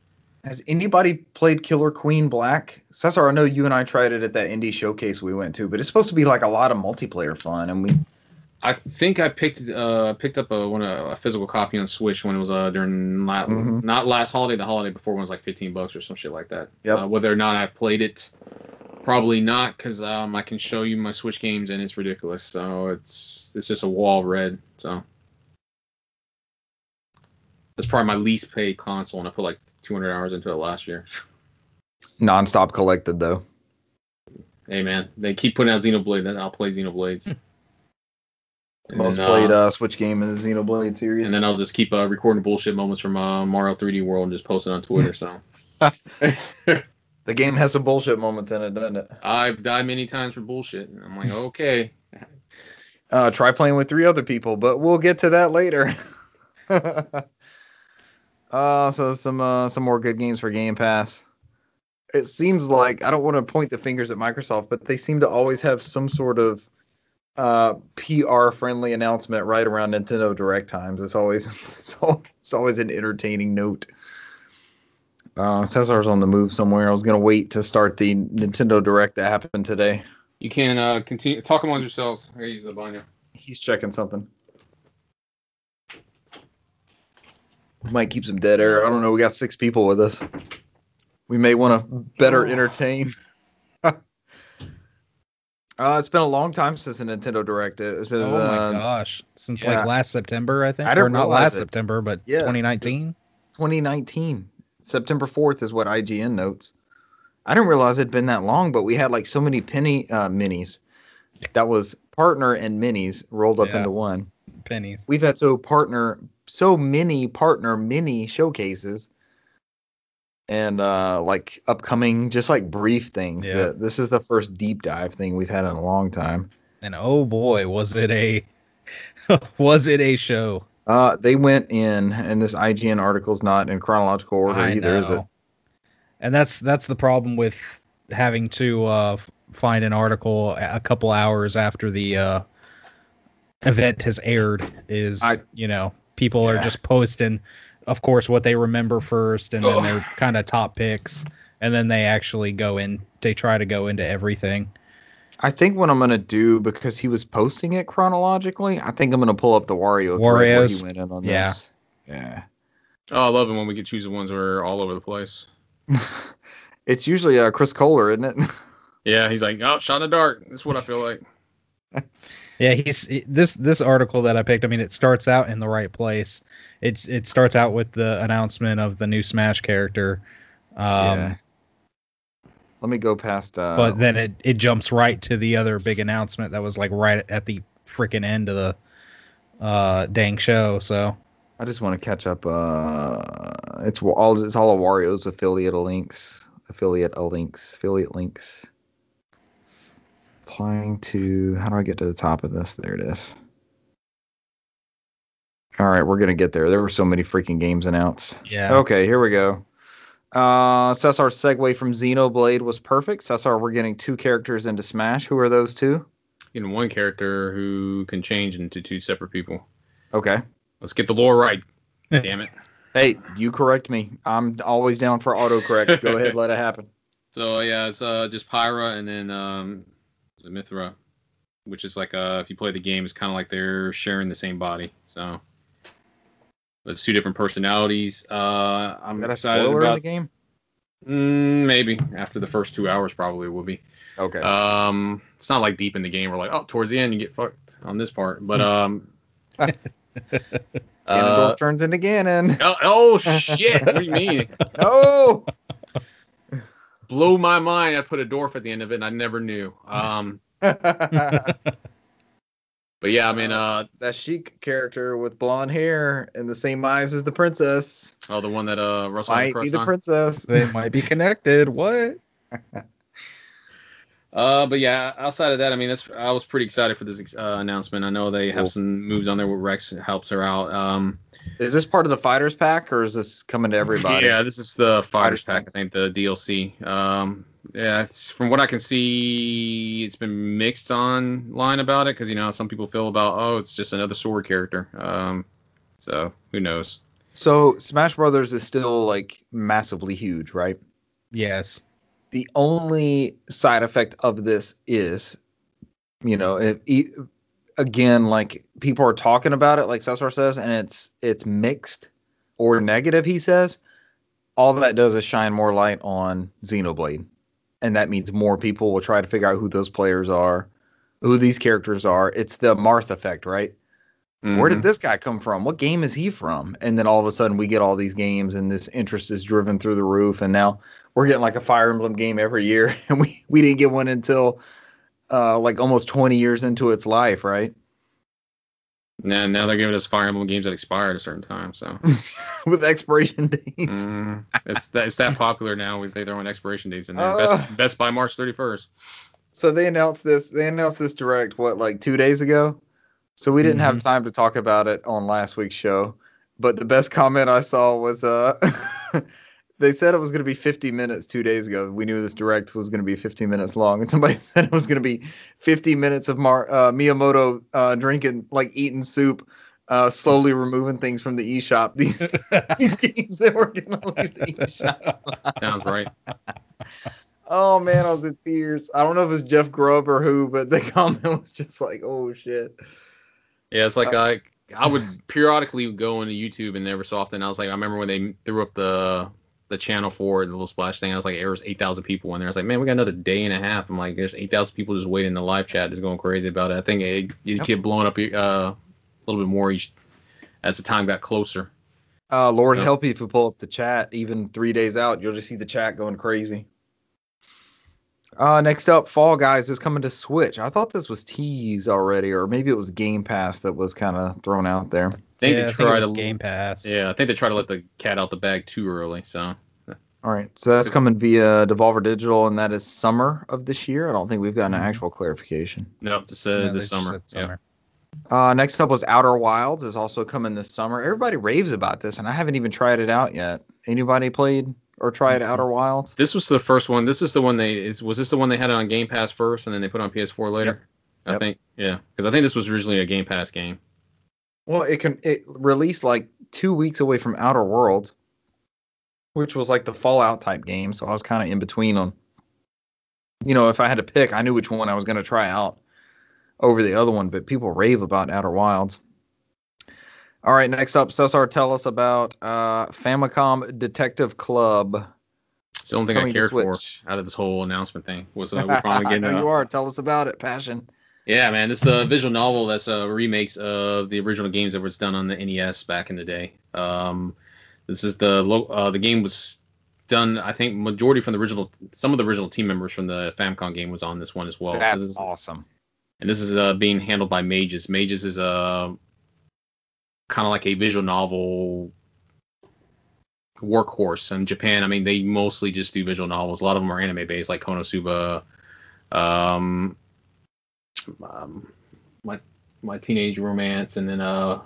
Has anybody played Killer Queen Black? Cesar, I know you and I tried it at that indie showcase we went to, but it's supposed to be like a lot of multiplayer fun, and we I think I picked uh picked up a one a, a physical copy on Switch when it was uh during la- Mhm. not last holiday, the holiday before when it was like 15 bucks or some shit like that. Yep. Uh, whether or not I played it, probably not, because um I can show you my Switch games and it's ridiculous. So it's it's just a wall of red. So that's probably my least paid console, and I put like 200 hours into it last year. nonstop collected though. hey man, they keep putting out Xenoblade, then I'll play Xenoblades. Most then, played uh, uh, Switch game in the Xenoblade series. and then I'll just keep uh, recording bullshit moments from uh, Mario 3D World and just post it on Twitter. So the game has some bullshit moments in it, doesn't it? I've died many times for bullshit. And I'm like, okay, Uh, try playing with three other people, but we'll get to that later. uh, so some uh, some more good games for Game Pass. It seems like I don't want to point the fingers at Microsoft, but they seem to always have some sort of uh, PR friendly announcement right around Nintendo Direct times. It's always it's, al- it's always an entertaining note. Uh, Cesar's on the move somewhere. I was gonna wait to start the Nintendo Direct that happened today. you can uh, continue talk amongst yourselves. I gotta use the banyo. He's checking something. We Might keep some dead air. I don't know. We got six people with us. We may want to better entertain. Uh, it's been a long time since the Nintendo Direct. Says, Oh my uh, gosh! Since yeah. like last September, I think. I or not last it. September, but Yeah. 2019. 2019. September 4th is what IGN notes. I didn't realize it'd been that long, but we had like so many penny uh, minis. That was partner and minis rolled up Yeah. into one. Pennies. we've had so partner so many partner mini showcases and uh like upcoming just like brief things Yeah. that this is the first deep dive thing we've had in a long time And oh boy, was it a was it a show? uh they went in and this ign article's not in chronological order I either is it. And that's that's the problem with having to uh, find an article a couple hours after the uh, event has aired. Is I- you know people are just posting, of course, what they remember first, and then Ugh. their kind of top picks, and then they actually go in. They try to go into everything. i think what i'm gonna do because he was posting it chronologically i think i'm gonna pull up the wario thread where he went in on yeah. this yeah Oh, I love it when we can choose the ones that are all over the place. it's usually uh chris kohler isn't it Yeah, he's like, oh, shot in the dark. That's what I feel like. Yeah, he's this this article that I picked. I mean, it starts out in the right place. It's it starts out with the announcement of the new Smash character. Um, Yeah. let me go past uh but then it, it jumps right to the other big announcement that was like right at the freaking end of the uh dang show so I just want to catch up. Uh, it's all it's all of Wario's affiliate links, affiliate links, affiliate links. Applying to how do I get to the top of this? There it is. All right, we're gonna get there. There were so many freaking games announced. yeah Okay, here we go. Uh, Cesar's segue from Xenoblade was perfect. Cesar, we're getting two characters into Smash. Who are those two? In one character who can change into two separate people. Okay. Let's get the lore right. Damn it. Hey, you correct me. I'm always down for autocorrect. Go ahead, let it happen. So yeah, it's uh just Pyra and then um the Mythra, which is like uh if you play the game, it's kind of like they're sharing the same body. So it's two different personalities. Uh, I'm Is that a excited spoiler in about the game? mm, maybe after the first two hours probably will be. Okay. Um, it's not like deep in the game. We're like, oh, towards the end you get fucked on this part, but um. Ganondorf uh, turns into Ganon. oh, oh shit! What do you mean? No. Blew my mind. I put a dwarf at the end of it, and I never knew. Um, but yeah, I mean, uh, that chic character with blonde hair and the same eyes as the princess oh, the one that uh Russell might be the on. princess. they might be connected what Uh, but yeah, outside of that, I mean, that's I was pretty excited for this uh, announcement. I know they have Cool. some moves on there where Rex helps her out. Um, Is this part of the fighters pack or is this coming to everybody? yeah, this is the Fighters Fighters Pack, I think, the DLC. Um, yeah, it's, from what I can see, it's been mixed online about it because you know some people feel about oh, it's just another sword character. Um, so who knows? So Smash Brothers is still like massively huge, right? Yes. The only side effect of this is, you know, if e- again, like people are talking about it, like Cesar says, and it's it's mixed or negative. He says all that does is shine more light on Xenoblade, and that means more people will try to figure out who those players are, who these characters are. It's the Marth effect, right? Where did Mhm. this guy come from? What game is he from? And then all of a sudden we get all these games and this interest is driven through the roof and now we're getting like a Fire Emblem game every year and we we didn't get one until uh like almost 20 years into its life, right? Now, now they're giving us Fire Emblem games that expire at a certain time. So With expiration dates. mm, it's that it's that popular now. We they throw in expiration dates in there. Uh. Best, best by March 31st. So they announced this they announced this direct what like 2 days ago. So we didn't have Mhm. time to talk about it on last week's show. But the best comment I saw was uh they said it was going to be 50 minutes 2 days ago. We knew this direct was going to be 15 minutes long and somebody said it was going to be 50 minutes of Mar- uh, Miyamoto uh drinking like eating soup uh, slowly removing things from the eShop. These, these games that were going to leave the eShop. Sounds right. Oh man, I was in tears. I don't know if it's Jeff Grubb or who, but the comment was just like, "Oh shit." Yeah, it's like I I would periodically go into YouTube and never so often. I was like, I remember when they threw up the the channel for the little splash thing. I was like, there was eight thousand people in there. I was like, man, we got another day and a half. I'm like, there's eight thousand people just waiting in the live chat, just going crazy about it. I think it, you Yep. kept blowing up uh, a little bit more each as the time got closer. Uh, Lord help you if you pull up the chat, even three days out, you'll just see the chat going crazy. Uh, next up, Fall Guys is coming to Switch. I thought this was teased already, or maybe it was Game Pass that was kind of thrown out there. I think yeah, they I think tried was to Game Pass. Yeah, I think they tried to let the cat out the bag too early. So All right, so that's coming via Devolver Digital, and that is summer of this year. I don't think we've gotten an Mhm. actual clarification. nope, just No, uh, they this just summer. Yeah. Uh, next up was Outer Wilds is also coming this summer. Everybody raves about this, and I haven't even tried it out yet. Anybody played or tried Mhm. Outer Wilds? This was the first one. This is the one they is was this the one they had on Game Pass first and then they put on PS4 later? I Yep. think yeah, because I think this was originally a Game Pass game. Well, it can it released like two weeks away from Outer Worlds, which was like the Fallout type game. So I was kind of in between on, you know, if I had to pick, I knew which one I was going to try out over the other one. But people rave about Outer Wilds. All right, next up, Cesar, tell us about uh, Famicom Detective Club. It's the only thing I cared for out of this whole announcement thing was uh, we're finally I getting. know uh, you are. Tell us about it, passion. Yeah, man, this is a visual novel that's uh, remakes of the original games that was done on the NES back in the day. Um, this is the lo- uh, the game was done. I think majority from the original. Some of the original team members from the Famicom game was on this one as well. That's This is- awesome. and this is uh, being handled by Mages. Mages is a kind of like a visual novel workhorse in Japan. I mean, they mostly just do visual novels. A lot of them are anime based, like Konosuba, um, um, my my teenage romance, and then uh,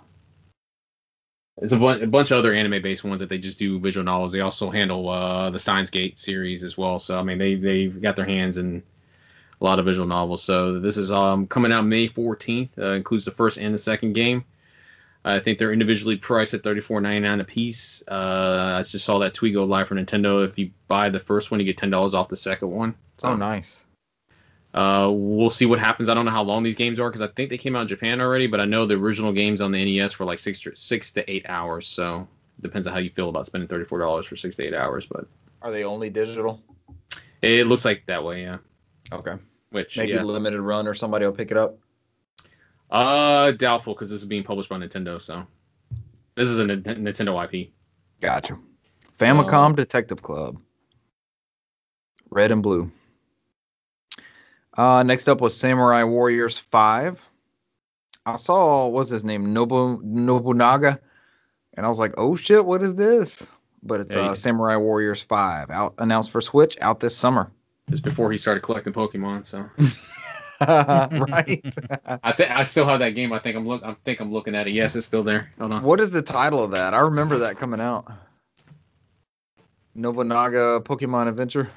it's a, bu- a bunch of other anime based ones that they just do visual novels. They also handle uh, the Steins Gate series as well. So I mean, they they've got their hands in a lot of visual novels. So this is um, coming out May 14th. Uh, includes the first and the second game. I think they're individually priced at $34.99 a piece. Uh, I just saw that tweet go live for Nintendo. If you buy the first one, you get $10 off the second one. Oh, nice. Uh, we'll see what happens. I don't know how long these games are because I think they came out in Japan already, but I know the original games on the NES were like six to, six to eight hours. So depends on how you feel about spending $34 for six to eight hours, but Are they only digital? it looks like that way, yeah. Okay. Which Maybe yeah. limited run or somebody will pick it up. Uh, doubtful because this is being published by Nintendo. So this is a Nin- Nintendo IP. Gotcha. Famicom Uh, Detective Club. Red and blue. Uh, next up was Samurai Warriors 5. I saw, what's his name? Nobu, Nobunaga. And I was like, oh shit, what is this? But it's Yeah, uh, Samurai Warriors 5, out announced for Switch, out this summer. It's before he started collecting Pokemon. So right. I think I still have that game. I think I'm look. I think I'm looking at it. Yes, it's still there. Hold on. what is the title of that? I remember that coming out. Nobunaga Pokemon Adventure.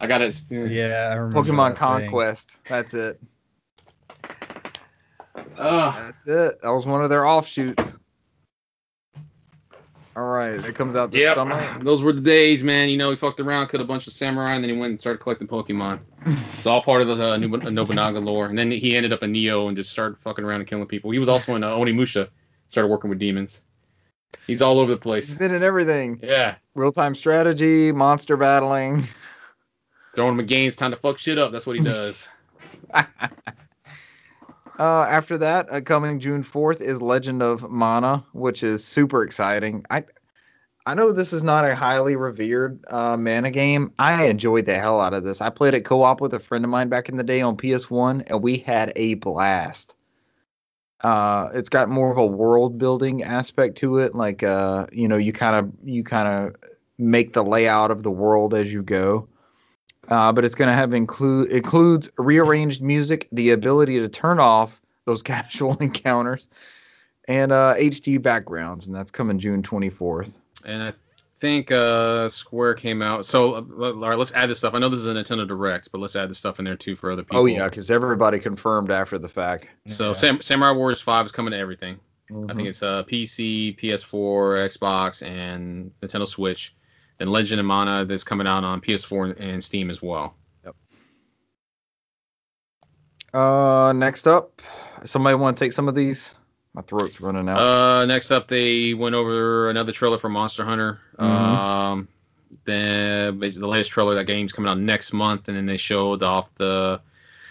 I got it. still- Yeah, I remember. Pokemon that thing. Conquest. That's it. Ugh. That's it. That was one of their offshoots. All right, it comes out this Yep. summer. Those were the days, man. You know, he fucked around, killed a bunch of samurai, and then he went and started collecting Pokemon. It's all part of the uh, Nobunaga lore. And then he ended up in Neo and just started fucking around and killing people. He was also in uh, Onimusha, started working with demons. He's all over the He's place. been in everything. Yeah. Real time strategy, monster battling. Throwing him a games, time to fuck shit up. That's what he does. Uh, after that, uh, coming June 4th is Legend of Mana, which is super exciting. I I know this is not a highly revered uh, mana game. I enjoyed the hell out of this. I played it co-op with a friend of mine back in the day on PS1, and we had a blast. Uh, it's got more of a world building aspect to it. Like, uh, you know, you kind of you kind of make the layout of the world as you go. Uh, but it's going to have include includes rearranged music, the ability to turn off those casual encounters, and uh, HD backgrounds, and that's coming June 24th. and I think uh, Square came out. So, uh, all right, let's add this stuff. I know this is a Nintendo Direct, but let's add this stuff in there too for other people. Oh yeah, because everybody confirmed after the fact. So, Yeah. Sam- Samurai Warriors 5 is coming to everything. I Mhm. think it's uh, PC, PS4, Xbox, and Nintendo Switch. Then Legend of Mana that's coming out on PS4 and Steam as well. Yep. Uh, next up, somebody want to take some of these? My throat's running out. Uh, next up, they went over another trailer for Monster Hunter. Mhm. Um, then the latest trailer that game's coming out next month, and then they showed off the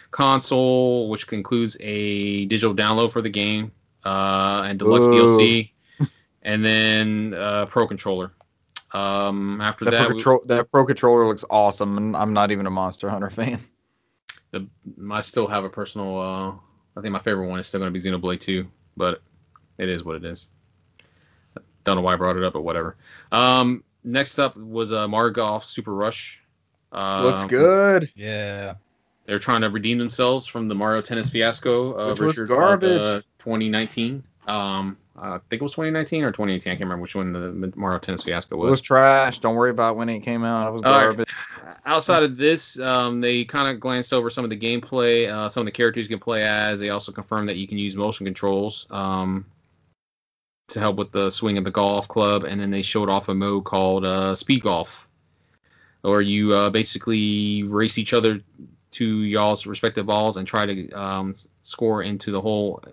console, which includes a digital download for the game uh, and deluxe Ooh. DLC, and then uh, Pro controller. Um, after that, that, pro we- control, that pro controller looks awesome, and I'm not even a Monster Hunter fan. the I still have a personal. Uh, I think my favorite one is still going to be Xenoblade 2, but it is what it is. Don't know why I brought it up, but whatever. Um, next up was uh, Mario Golf Super Rush. Uh, looks good. Yeah. They're trying to redeem themselves from the Mario Tennis fiasco of Which was Richard of, garbage. uh, 2019. Um, I think it was 2019 or 2018. I can't remember which one the Mario Tennis fiasco was. It was trash. Don't worry about when it came out. It was garbage. outside of this, um, they kind of glanced over some of the gameplay, uh, some of the characters you can play as. They also confirmed that you can use motion controls um, to help with the swing of the golf club, and then they showed off a mode called uh, Speed Golf, or you uh, basically race each other to y'all's respective balls and try to um, score into the hole,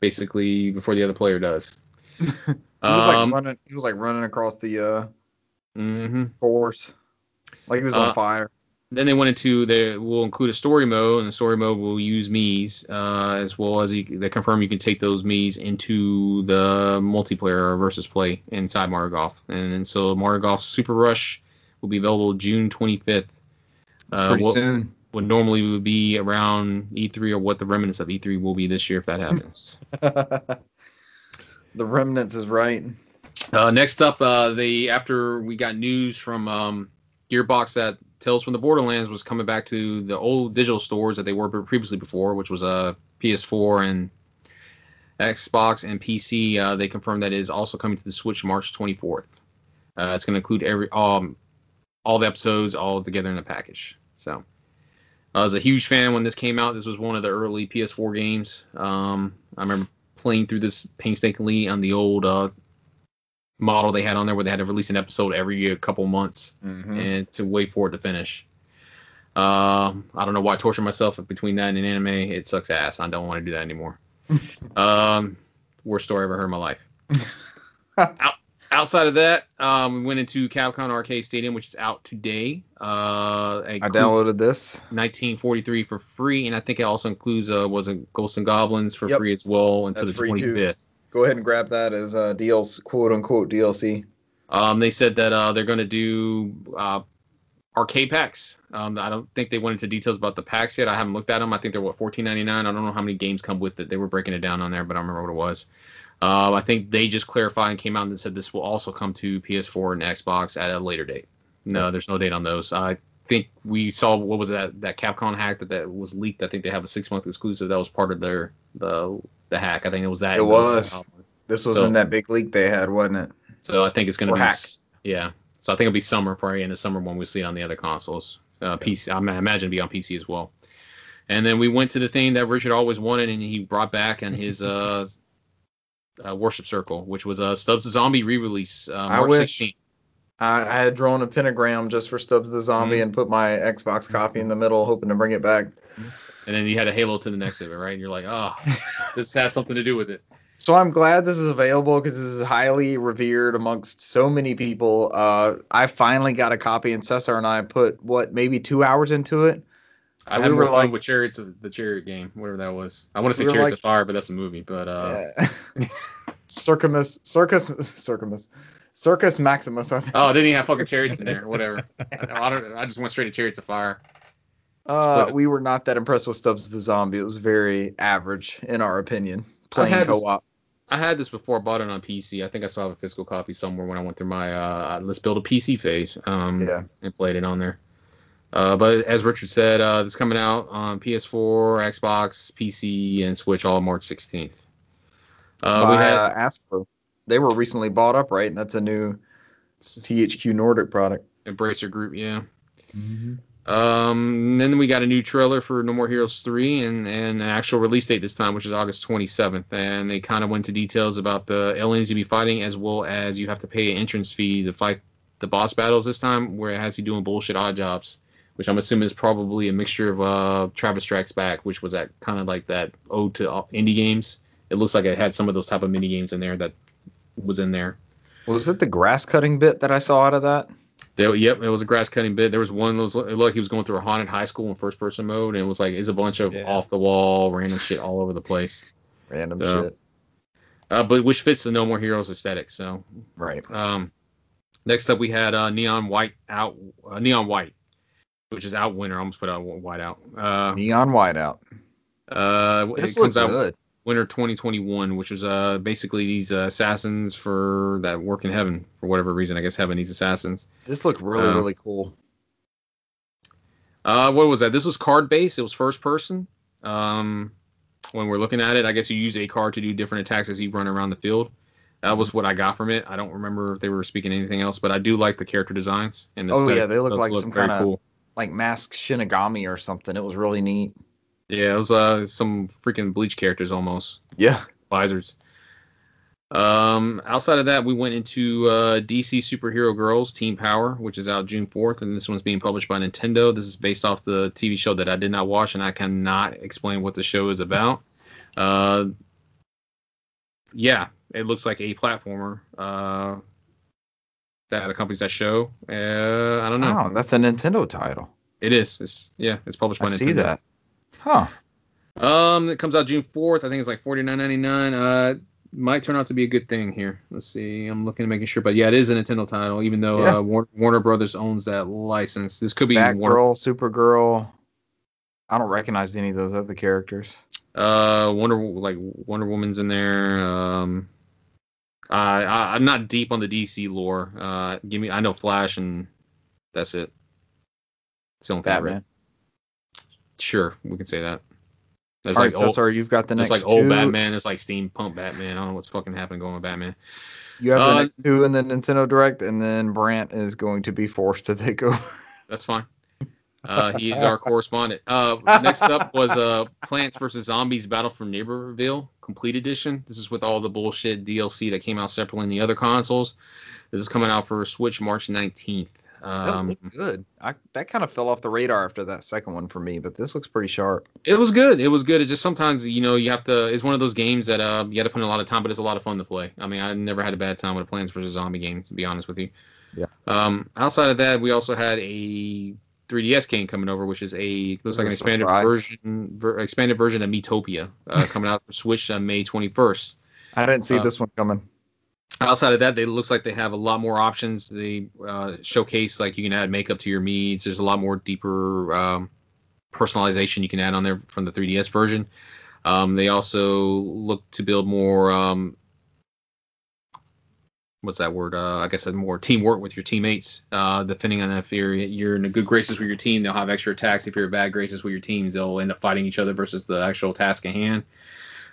basically before the other player does. He was like Um, running. He was like running across the uh, mhm. course, like he was Uh, on fire. then they went into they will include a story mode, and the story mode will use Mii's uh, as well as you, they confirm you can take those Mii's into the multiplayer or versus play inside Mario Golf, and, then so Mario Golf Super Rush will be available June 25th. It's Uh, pretty what soon. Would normally would be around E3 or what the remnants of E3 will be this year if that happens. the remnants is right. Uh, next up, uh, they after we got news from um, Gearbox that Tales from the Borderlands was coming back to the old digital stores that they were previously before, which was uh, PS4 and Xbox and PC. Uh, they confirmed that it is also coming to the Switch March 24th. Uh, it's going to include every um, all the episodes all together in a package. So. I was a huge fan when this came out. This was one of the early PS4 games. Um, I remember playing through this painstakingly on the old uh, model they had on there where they had to release an episode every uh, couple months Mhm. and to wait for it to finish. Um, I don't know why I torture myself between that and an anime. It sucks ass. I don't want to do that anymore. um, worst story I ever heard in my life. Out, outside of that, um, we went into Capcom Arcade Stadium, which is out today. Uh, I downloaded this. 1943 for free, and I think it also includes uh, was it Ghosts and Goblins for Yep. free as well until That's the free, too. 25th. Go ahead and grab that as uh, DLC, quote unquote DLC. Um, they said that uh, they're going to do uh, arcade packs. Um, I don't think they went into details about the packs yet. I haven't looked at them. I think they're what 14.99. I don't know how many games come with it. They were breaking it down on there, but I don't remember what it was. Uh, I think they just clarified and came out and said this will also come to PS4 and Xbox at a later date. No, there's no date on those. I think we saw what was that that Capcom hack that that was leaked. I think they have a six month exclusive that was part of their the the hack. I think it was that. It was. This was So- in that big leak they had, wasn't it? So I think it's going to be hack. yeah. So I think it'll be summer, probably in the summer when we see it on the other consoles. Uh, PC, I imagine it'll be on PC as well. And then we went to the thing that Richard always wanted, and he brought back and his uh uh, Worship Circle, which was a Stubbs the Zombie re-release uh, I March wish. 16th. I, I had drawn a pentagram just for Stubbs the Zombie Mhm. and put my Xbox copy in the middle, hoping to bring it back. And then you had a Halo to the next of it, right? And you're like, oh, this has something to do with it. So I'm glad this is available because this is highly revered amongst so many people. Uh, I finally got a copy, and Cesar and I put what maybe two hours into it. I We had were more fun like- with Chariots of the Chariot game, whatever that was. I want to say We Chariots like- of Fire, but that's a movie. But uh, Uh, Circus, Circus, Circus, Circus Maximus. I think. oh, didn't he have fucking chariots in there? Whatever. I, don't. I just went straight to Chariots of Fire. Uh, we were not that impressed with Stubbs the Zombie. It was very average, in our opinion. Playing co-op. I had this before. I bought it on PC. I think I still have a physical copy somewhere when I went through my uh, let's build a PC phase. Um, Yeah. and played it on there. Uh, but as Richard said, uh, it's coming out on PS4, Xbox, PC, and Switch all March 16th. Uh, we by had uh, Aspyr. They were recently bought up, right? And that's a new THQ Nordic product. Embracer Group, yeah. Um, and then we got a new trailer for No More Heroes 3 and, and an actual release date this time, which is August 27th. And they kind of went into details about the aliens you'll be fighting, as well as you have to pay an entrance fee to fight the boss battles this time, where it has you doing bullshit odd jobs, which I'm assuming is probably a mixture of uh, Travis Strikes Back, which was that kind of like that ode to uh, indie games. It looks like it had some of those type of mini games in there that was in there. Was it the grass cutting bit that I saw out of that? There, yep, it was a grass cutting bit. There was one that was it looked like he was going through a haunted high school in first person mode, and it was like it's a bunch of Yeah. off the wall random shit all over the place. Random Yeah. shit. Uh, but which fits the No More Heroes aesthetic. So, Right. um, next up we had uh, Neon White out, uh, Neon White, which is out winter. I almost put out White out. Uh, Neon whiteout. uh, This it comes looks out good. winter 2021, which was uh basically these uh, assassins for that work in heaven for whatever reason. I guess heaven needs assassins. This looked really, Uh, really cool. Uh, what was that? This was card based. It was first person. Um, when we're looking at it, I guess you use a card to do different attacks as you run around the field. That was what I got from it. I don't remember if they were speaking anything else, but I do like the character designs. And the Oh, yeah, they look like some kinda- cool. Like Mask Shinigami or something. It was really neat. Yeah, it was uh, some freaking bleach characters almost. Yeah. Visors. Um, outside of that, we went into uh, DC Superhero Girls Team Power, which is out June 4th, and this one's being published by Nintendo. This is based off the TV show that I did not watch, and I cannot explain what the show is about. Uh, yeah, it looks like a platformer uh, that accompanies that show. Uh, I don't know. Wow, that's a Nintendo title. It is. It's yeah. It's published by I Nintendo. see that. Huh. Um, it comes out June fourth. I think it's like forty nine ninety nine. Uh, might turn out to be a good thing here. Let's see. I'm looking at making sure, but yeah, it is a Nintendo title, even though Yeah. uh, Warner, Warner Brothers owns that license. This could be Warner, Batgirl, Supergirl. I don't recognize any of those other characters. uh, Wonder like Wonder Woman's in there. Um, I, I I'm not deep on the DC lore. Uh, give me I know Flash and that's it. It's the only. Batman. Sure, we can say that. There's All right, like so old, sorry, you've got the next like old two. Batman. There's like steampunk Batman. I don't know what's fucking happening going with Batman. You have the Uh, next two in the Nintendo Direct, and then Brant is going to be forced to take over. That's fine. Uh, he is our correspondent. Uh, next up was uh, Plants vs Zombies: Battle for Neighborville Complete Edition. This is with all the bullshit DLC that came out separately in the other consoles. This is coming out for Switch March 19th. that Um, good. I, that kind of fell off the radar after that second one for me, but this looks pretty sharp. it was good. It was good. It's just sometimes you know you have to. It's one of those games that uh, you have to put in a lot of time, but it's a lot of fun to play. I mean, I never had a bad time with a Plants vs Zombie game, to be honest with you. Yeah. Um, outside of that, we also had a 3DS game coming over, which is a looks like an expanded surprise. version, ver, expanded version of Miitopia, uh, coming out for Switch on May 21st. I didn't see Uh, this one coming. Outside of that, they looks like they have a lot more options. They uh, showcase like you can add makeup to your meats. There's a lot more deeper um, personalization you can add on there from the 3DS version. Um, they also look to build more. Um, what's that word? Uh, I guess more teamwork with your teammates. Uh, depending on if you're you're in a good graces with your team, they'll have extra attacks. If you're in bad graces with your teams, they'll end up fighting each other versus the actual task at hand.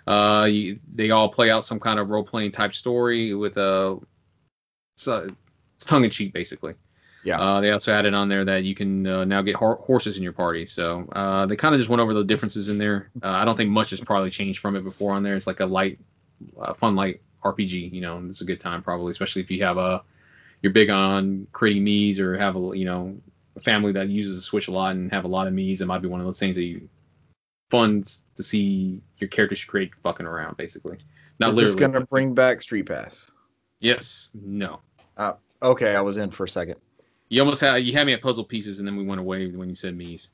Uh, you, they all play out some kind of role playing type story with a it's, it's tongue in cheek basically. Yeah. Uh, they also added on there that you can uh, now get hor- horses in your party. So uh, they kind of just went over the differences in there. Uh, I don't think much has probably changed from it before on there. It's like a light, uh, fun light RPG. You know, it's a good time probably, especially if you have a you're big on creating Mii's or have a you know a family that uses the Switch a lot and have a lot of Mii's. It might be one of those things that you fun to see your characters create fucking around basically. Not Is literally. this gonna bring back Street Pass? Yes. No. Okay, I was in for a second. You almost had you had me at puzzle pieces and then we went away when you said Mii's.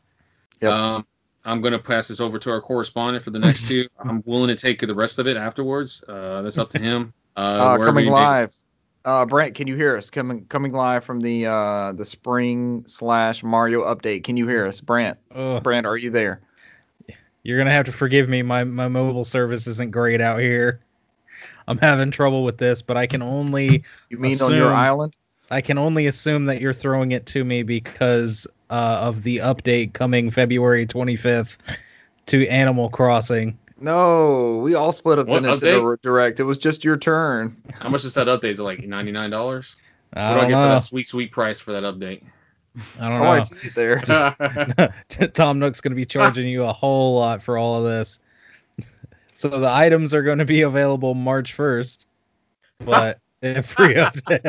Yep. Um, I'm gonna pass this over to our correspondent for the next two. I'm willing to take the rest of it afterwards. Uh, that's up to him. Uh, Uh, coming live. Uh, Brant, can you hear us? Coming coming live from the uh the spring slash Mario update. Can you hear us, Brant? Ugh, Brant, are you there? you're gonna have to forgive me. My my mobile service isn't great out here. I'm having trouble with this, but I can only You mean on your island? I can only assume that you're throwing it to me because uh, of the update coming February 25th to Animal Crossing. No, we all split up What the Nintendo Direct. It was just your turn. How much is that update? Is it like ninety nine dollars? I What do I don't get for know. that sweet sweet price for that update? I don't Oh, I know. see it there. Just- Tom Nook's going to be charging you a whole lot for all of this. So the items are going to be available March 1st, but a free update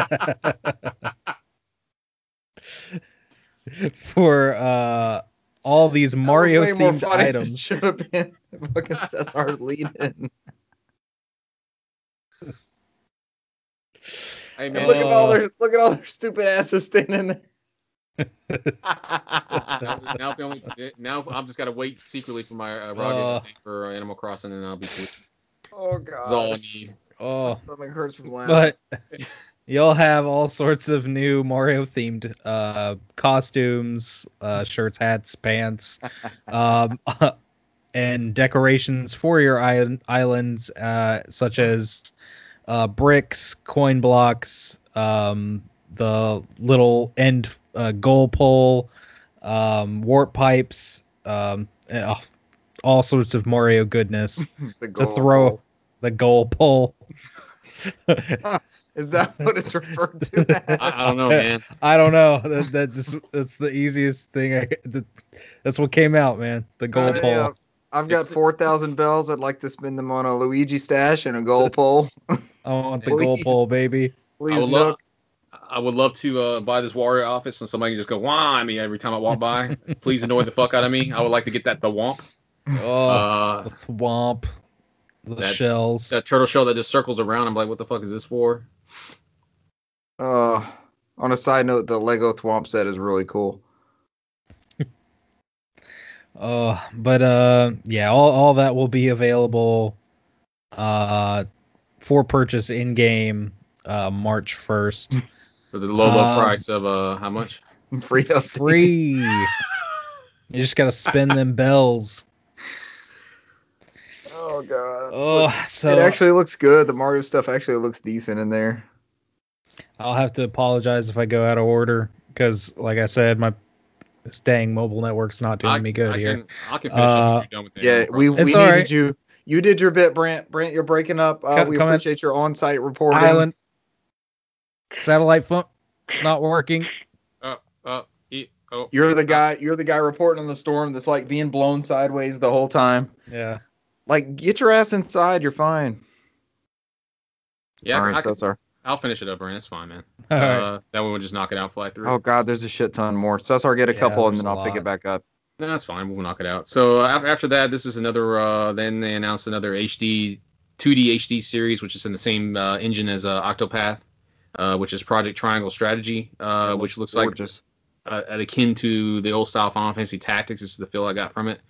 for uh, all these Mario That was way more themed items. Should have been fucking Cesar's lead in. hey And man, look at all Uh, their look at all their stupid asses standing there. now, now, the only, now I'm just gotta wait secretly for my uh, Rocket Uh. for uh, Animal Crossing and I'll be sweet. oh That's all I god. need. My Oh, stomach hurts from laughing. but you'll have all sorts of new Mario themed uh, costumes, uh, shirts, hats, pants, um, and decorations for your islands, uh, such as uh, bricks, coin blocks, um, the little end uh, goal pole, um, warp pipes, um, uh, all sorts of Mario goodness. to throw- pole. the goal pole. Is that what it's referred to? I, I don't know, man. I don't know. That, that just that's the easiest thing. I, that, that's what came out, man. The goal Uh, pole. yeah. I've got four thousand bells. I'd like to spend them on a Luigi stash and a goal pole. I want the goal Please. pole, baby. Please, I would love, I would love to uh, buy this Wario office and somebody can just go wah at me every time I walk by. Please annoy the fuck out of me. I would like to get that the womp. Oh, Uh, the thwomp, the that- shells. that turtle shell that just circles around. I'm like, what the fuck is this for? Uh, on a side note, the Lego Thwomp set is really cool. Oh, but uh, yeah, all all that will be available, uh, for purchase in game, uh, March first. For the low, low Um, price of uh, how much? Free updates. Free. you just gotta spend them bells. Oh god. Oh, so it actually looks good. The Mario stuff actually looks decent in there. I'll have to apologize if I go out of order because, like I said, my this dang mobile network's not doing I, me good I here. Can, I can finish Uh, it when you're done with it. Yeah, we, we needed all right. you. You did your bit, Brant. Brant, you're breaking up. Uh, Come- we come in. appreciate your on-site reporting. Island satellite phone not working. Uh, e- oh, You're the guy. You're the guy reporting on the storm that's like being blown sideways the whole time. Yeah. Like, get your ass inside. You're fine. yeah, All right, I so can, sorry. I'll finish it up, Brian. It's fine, man. All right. Uh, that one will just knock it out, fly through. Oh god, there's a shit ton more. Cesar, get a Yeah, couple, and then I'll pick it back up. No, that's fine. We'll knock it out. So uh, after that, this is another. Uh, then they announced another HD, 2D HD series, which is in the same uh, engine as uh, Octopath, uh, which is Project Triangle Strategy, uh, which looks like Gorgeous. uh, akin to the old style Final Fantasy Tactics. This is the feel I got from it.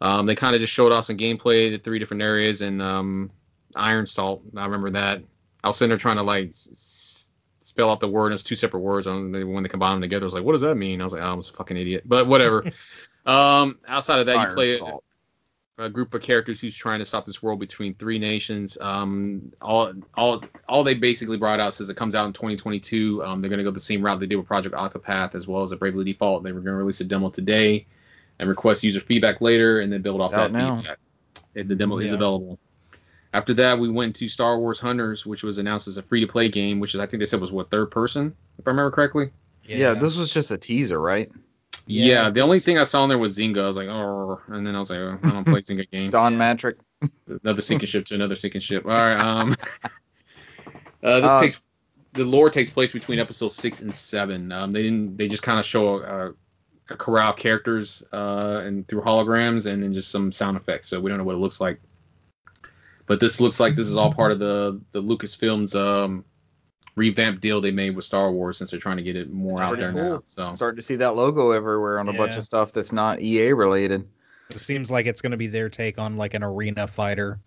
Um, they kind of just showed off some gameplay, the three different areas, and um, Iron Salt. I remember that. I was sitting there trying to like s- spell out the word. and It's two separate words. And when they combine them together, I was like, "What does that mean?" I was like, "Oh, "I'm just a fucking idiot." But whatever. um, outside of that, you play Salt. a group of characters who's trying to stop this world between three nations. Um, all, all, all they basically brought out says it comes out in 2022. Um, they're going to go the same route they did with Project Octopath as well as a Bravely Default. They were going to release a demo today and request user feedback later, and then build off that now. feedback. And the demo is available. After that, we went to Star Wars Hunters, which was announced as a free-to-play game, which is I think they said was what third person, if I remember correctly. Yeah. this was just a teaser, right? Yeah, Yeah, the only thing I saw in there was Zynga. I was like, oh, and then I was like, oh, I don't play Zynga games Don Yeah. Mattrick. another sinking ship to another sinking ship. All right. Um, Uh, this Uh, takes the lore takes place between episodes six and seven. Um, they didn't. They just kind of show a, a corral characters uh, and through holograms and then just some sound effects. So we don't know what it looks like. But this looks like this is all part of the the Lucasfilms um, revamped deal they made with Star Wars since they're trying to get it more It's out there cool. now. So Starting to see that logo everywhere on a bunch of stuff that's not EA related. It seems like it's going to be their take on like an arena fighter.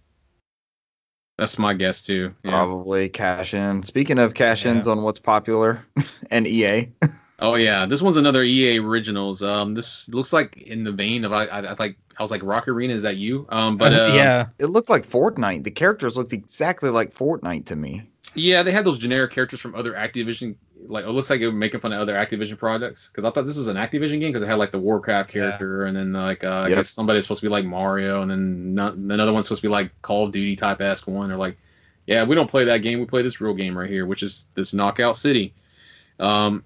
that's my guess too. Yeah. Probably cash in. Speaking of cash ins Yeah. on what's popular and EA, Oh yeah, this one's another EA Originals. Um, this looks like in the vein of I, I, I like I was like Rock Arena. Is that you? Um, but uh, yeah, it looked like Fortnite. The characters looked exactly like Fortnite to me. Yeah, they had those generic characters from other Activision. Like it looks like they were making fun of other Activision projects because I thought this was an Activision game because it had like the Warcraft Yeah. character and then like uh, I Yep. guess somebody's supposed to be like Mario and then not, another one's supposed to be like Call of Duty type esque one or like yeah we don't play that game we play this real game right here which is this Knockout City. Um,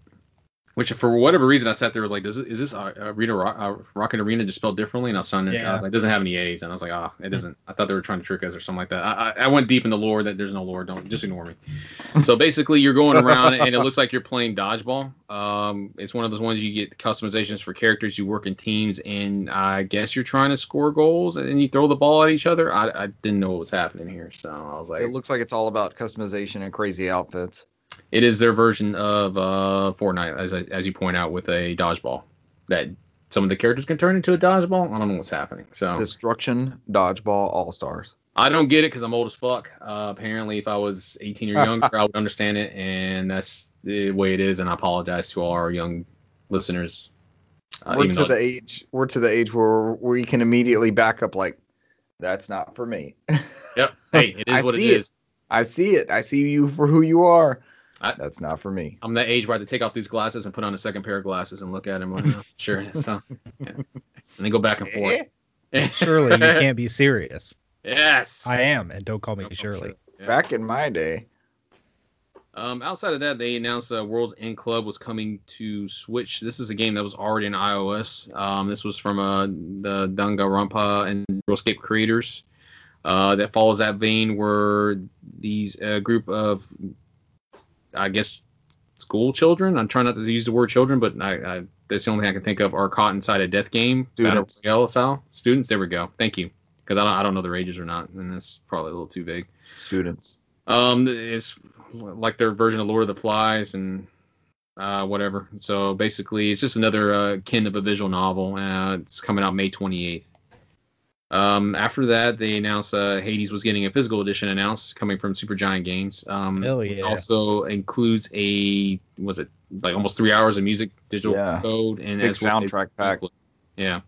which for whatever reason I sat there was like, does it, is this uh, Arena Rock, uh, Rocket Arena just spelled differently? And I was trying to, I was like, it doesn't have any A's, and I was like, ah, it doesn't. I thought they were trying to trick us or something like that. I, I, I went deep in the lore that there's no lore. Don't just ignore me. so basically, you're going around and it looks like you're playing dodgeball. Um, it's one of those ones you get customizations for characters. You work in teams, and I guess you're trying to score goals, and you throw the ball at each other. I, I didn't know what was happening here, so I was like, It looks like it's all about customization and crazy outfits. It is their version of uh, Fortnite, as as you point out, with a dodgeball that some of the characters can turn into a dodgeball. I don't know what's happening. So Destruction Dodgeball All Stars. I don't get it because I'm old as fuck. Uh, apparently, if I was 18 or younger, I would understand it, and that's the way it is. And I apologize to all our young listeners. Uh, we're to the age. We're to the age where we can immediately back up. Like, that's not for me. Yep. Hey, it is I what it it. is. I see it. I see you for who you are. I- that's not for me. I'm that age where I have to take off these glasses and put on a second pair of glasses and look at them. Like, oh, sure. So, yeah. And then go back and forth. surely you can't be serious. yes. I am, and don't call me No, Shirley. Yeah. Back in my day, Um, outside of that, they announced uh, World's End Club was coming to Switch. This is a game that was already in iOS. Um, this was from uh, the Danganronpa and Zero Escape creators. Uh, that follows that vein where these uh, group of, I guess, school children. I'm trying not to use the word children, but I, I, that's the only thing I can think of are caught inside a death game. Battle Students. Royale style. Students. There we go. Thank you. Because I don't, I don't know their ages or not, and that's probably a little too vague. students. Um, it's like their version of Lord of the Flies and uh, whatever. So basically, it's just another uh, kin of a visual novel. Uh, it's coming out May 28th. Um, after that, they announced uh, Hades was getting a physical edition announced coming from Supergiant Games. Um, Hell which yeah. also includes a was it like almost three hours of music digital Yeah. code and Big as well as- soundtrack pack. Yeah.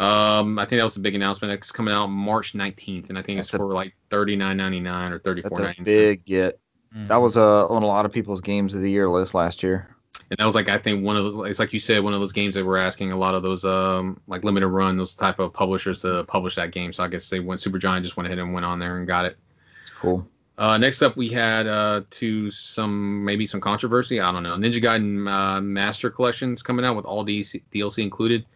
Um, I think that was the big announcement. It's coming out March 19th, and I think it's a- for like 39.99 or 34.99. That's a big get. Mm. That was uh, on a lot of people's games of the year list last year. And that was like I think one of those. It's like you said, one of those games that were asking a lot of those um like limited run, those type of publishers to publish that game. So I guess they went Super Giant just went ahead and went on there and got it. Cool. Uh, next up, we had uh, to some maybe some controversy. I don't know. Ninja Gaiden uh, Master Collections coming out with all DC, DLC included.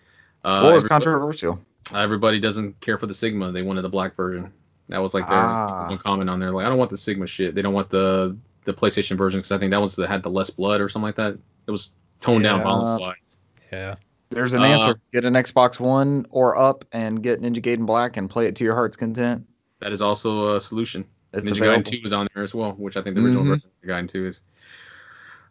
Uh, what was controversial? everybody doesn't care for the Sigma. They wanted the black version. That was like their Ah. one comment on there. Like I don't want the Sigma shit. They don't want the the PlayStation version because I think that was that had the less blood or something like that. It was toned down Yeah. violence wise. yeah. There's an Uh, answer. Get an Xbox One or up and get Ninja Gaiden Black and play it to your heart's content. That is also a solution. It's Ninja available. Gaiden 2 is on there as well, which I think the original Mhm. version of Ninja Gaiden 2 is.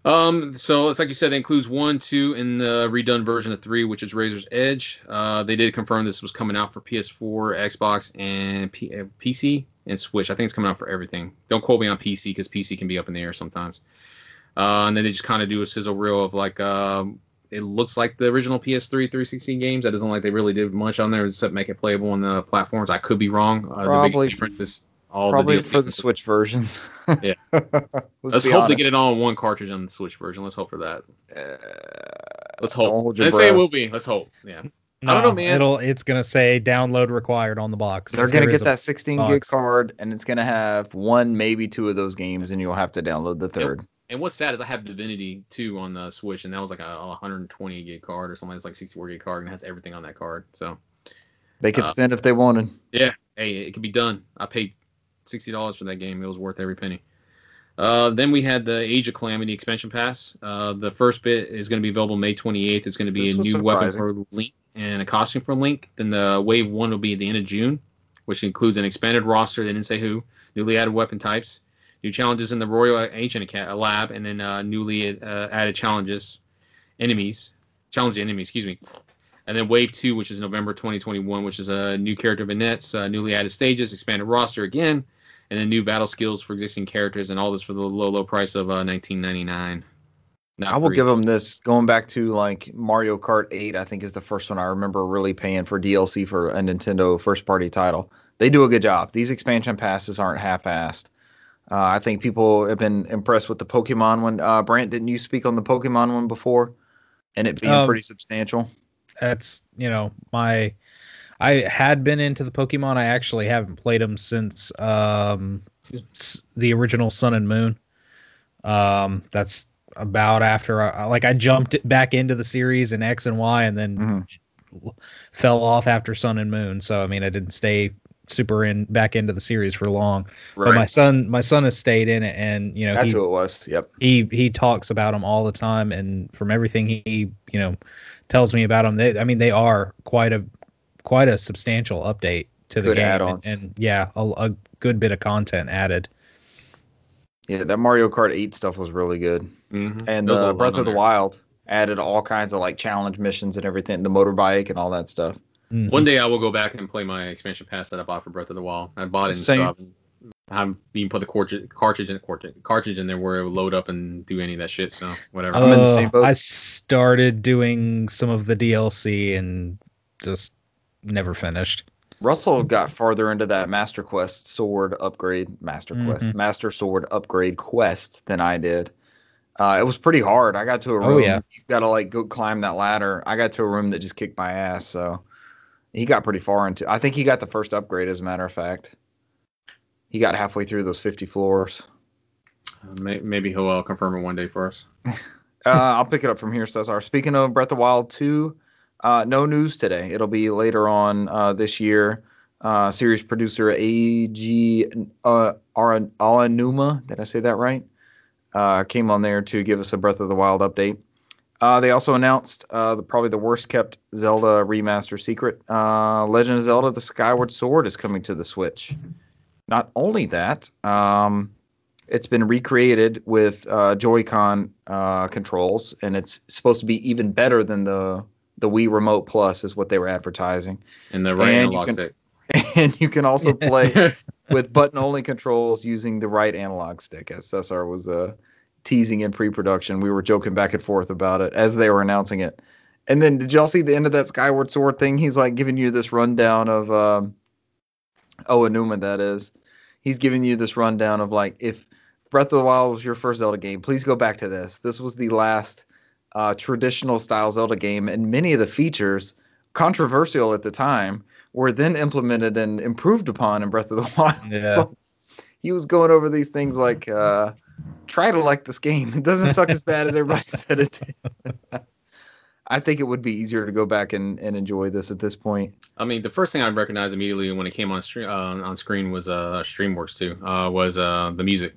Um, so it's like you said, it includes one, two, and the redone version of three, which is Razor's Edge. Uh, they did confirm this was coming out for PS4, Xbox, and P- uh, PC and Switch. I think it's coming out for everything. Don't quote me on PC because PC can be up in the air sometimes. Uh, and then they just kind of do a sizzle reel of like, um, it looks like the original PS3 360 games. That doesn't like they really did much on there except make it playable on the platforms. I could be wrong. Uh, the Probably- biggest difference is all Probably the for the Switch versions. Yeah. Let's, Let's hope honest. they get it all in one cartridge on the Switch version. Let's hope for that. Uh, Let's hope. your say it will be. Let's hope. Yeah. I don't know, man. It'll it's gonna say download required on the box. They're gonna get that 16 gig card, and it's gonna have one, maybe two of those games, and you'll have to download the third. And what's sad is I have Divinity 2 on the Switch, and that was like a 120 gig card or something. It's like 64 gig card and it has everything on that card. So They could Uh, spend if they wanted. yeah, hey, it could be done. I paid sixty dollars for that game. It was worth every penny. Uh, then we had the Age of Calamity expansion pass. Uh, the first bit is going to be available May 28th. It's going to be This a was new weapon for Link and a costume for Link. Then the Wave 1 will be at the end of June, which includes an expanded roster. They didn't say who. Newly added weapon types. New challenges in the Royal Ancient Lab, and then uh, newly uh, added challenges, enemies, challenge enemies, excuse me. And then Wave 2, which is November 2021, which is a new character vignettes, uh, newly added stages, expanded roster again, and then new battle skills for existing characters, and all this for the low, low price of uh, 19.99. Not I will free. give them this. Going back to like Mario Kart 8, I think is the first one I remember really paying for DLC for a Nintendo first party title. They do a good job. These expansion passes aren't half-assed. Uh, I think people have been impressed with the Pokemon one. Uh, Brant, didn't you speak on the Pokemon one before? And it being Um, pretty substantial. That's you know my. I had been into the Pokemon. I actually haven't played them since um, the original Sun and Moon. Um, that's about after I like I jumped back into the series in X and Y, and then Mhm. fell off after Sun and Moon. So I mean, I didn't stay super in back into the series for long. Right. But my son, my son has stayed in it, and you know That's he who it was. Yep. he he talks about them all the time, and from everything he you know tells me about them, they I mean they are quite a quite a substantial update to the Good game, and, and yeah, a, a good bit of content added. Yeah, that Mario Kart 8 stuff was really good. Mhm. And There's uh, Breath of the there. Wild added all kinds of like challenge missions and everything, the motorbike and all that stuff. Mhm. One day I will go back and play my expansion pass that I bought for Breath of the Wild. I bought it and Same. still haven't haven't even put the cartridge cartridge in cartridge, cartridge in there where it would load up and do any of that shit. So whatever. I'm in the Uh, same boat. I started doing some of the DLC and just never finished. Russell got farther into that Master Quest sword upgrade, Master Quest, Mhm. Master Sword upgrade quest than I did. Uh, it was pretty hard. I got to a room. Oh, yeah. You got to like go climb that ladder. I got to a room that just kicked my ass. So he got pretty far into. I think he got the first upgrade, as a matter of fact. He got halfway through those 50 floors. May- Maybe he'll uh, confirm it one day for us. Uh, I'll pick it up from here, Cesar. Speaking of Breath of Wild 2, uh, no news today. It'll be later on uh, this year. Uh, series producer Eiji Uh, Ara- Aonuma, did I say that right? Uh, came on there to give us a Breath of the Wild update. Uh, they also announced uh, the, probably the worst kept Zelda remaster secret. Legend of Zelda: The Skyward Sword is coming to the Switch. Not only that, um, it's been recreated with Joy-Con controls, and it's supposed to be even better than the the Wii Remote Plus, is what they were advertising. And the right And analog can- stick. and you can also play with button-only controls using the right analog stick, as Cesar was uh, teasing in pre-production. We were joking back and forth about it as they were announcing it. And then, did y'all see the end of that Skyward Sword thing? He's like giving you this rundown of um, oh, Aonuma, that is. He's giving you this rundown of like if Breath of the Wild was your first Zelda game, please go back to this. This was the last uh, traditional style Zelda game, and many of the features, controversial at the time, were then implemented and improved upon in Breath of the Wild. Yeah. So he was going over these things like, uh, try to like this game. It doesn't suck as bad as everybody said it did. I think it would be easier to go back and, and enjoy this at this point. I mean, the first thing I recognized immediately when it came on stream uh, on screen was uh, StreamWorks too. Uh, was uh, the music.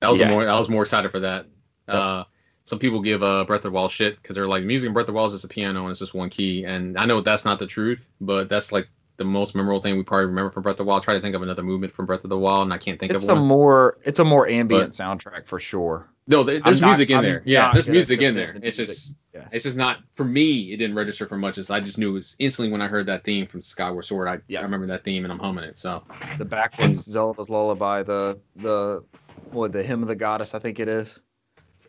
That was Yeah. more. I was more excited for that. Uh, some people give uh, Breath of the Wild shit because they're like, music in Breath of the Wild is just a piano and it's just one key. And I know that's not the truth, but that's like the most memorable thing we probably remember from Breath of the Wild. Try to think of another movement from Breath of the Wild, and I can't think It's of a more it's a more ambient soundtrack for sure. no, there- there's I'm not- music in I'm there. Yeah, there's music in there. the It's music. just. Yeah. It's just not for me. It didn't register for much. As I just knew it was instantly when I heard that theme from Skyward Sword. I, Yeah. I remember that theme and I'm humming it. So The backwards Zelda's lullaby, the the what the hymn of the goddess, I think it is.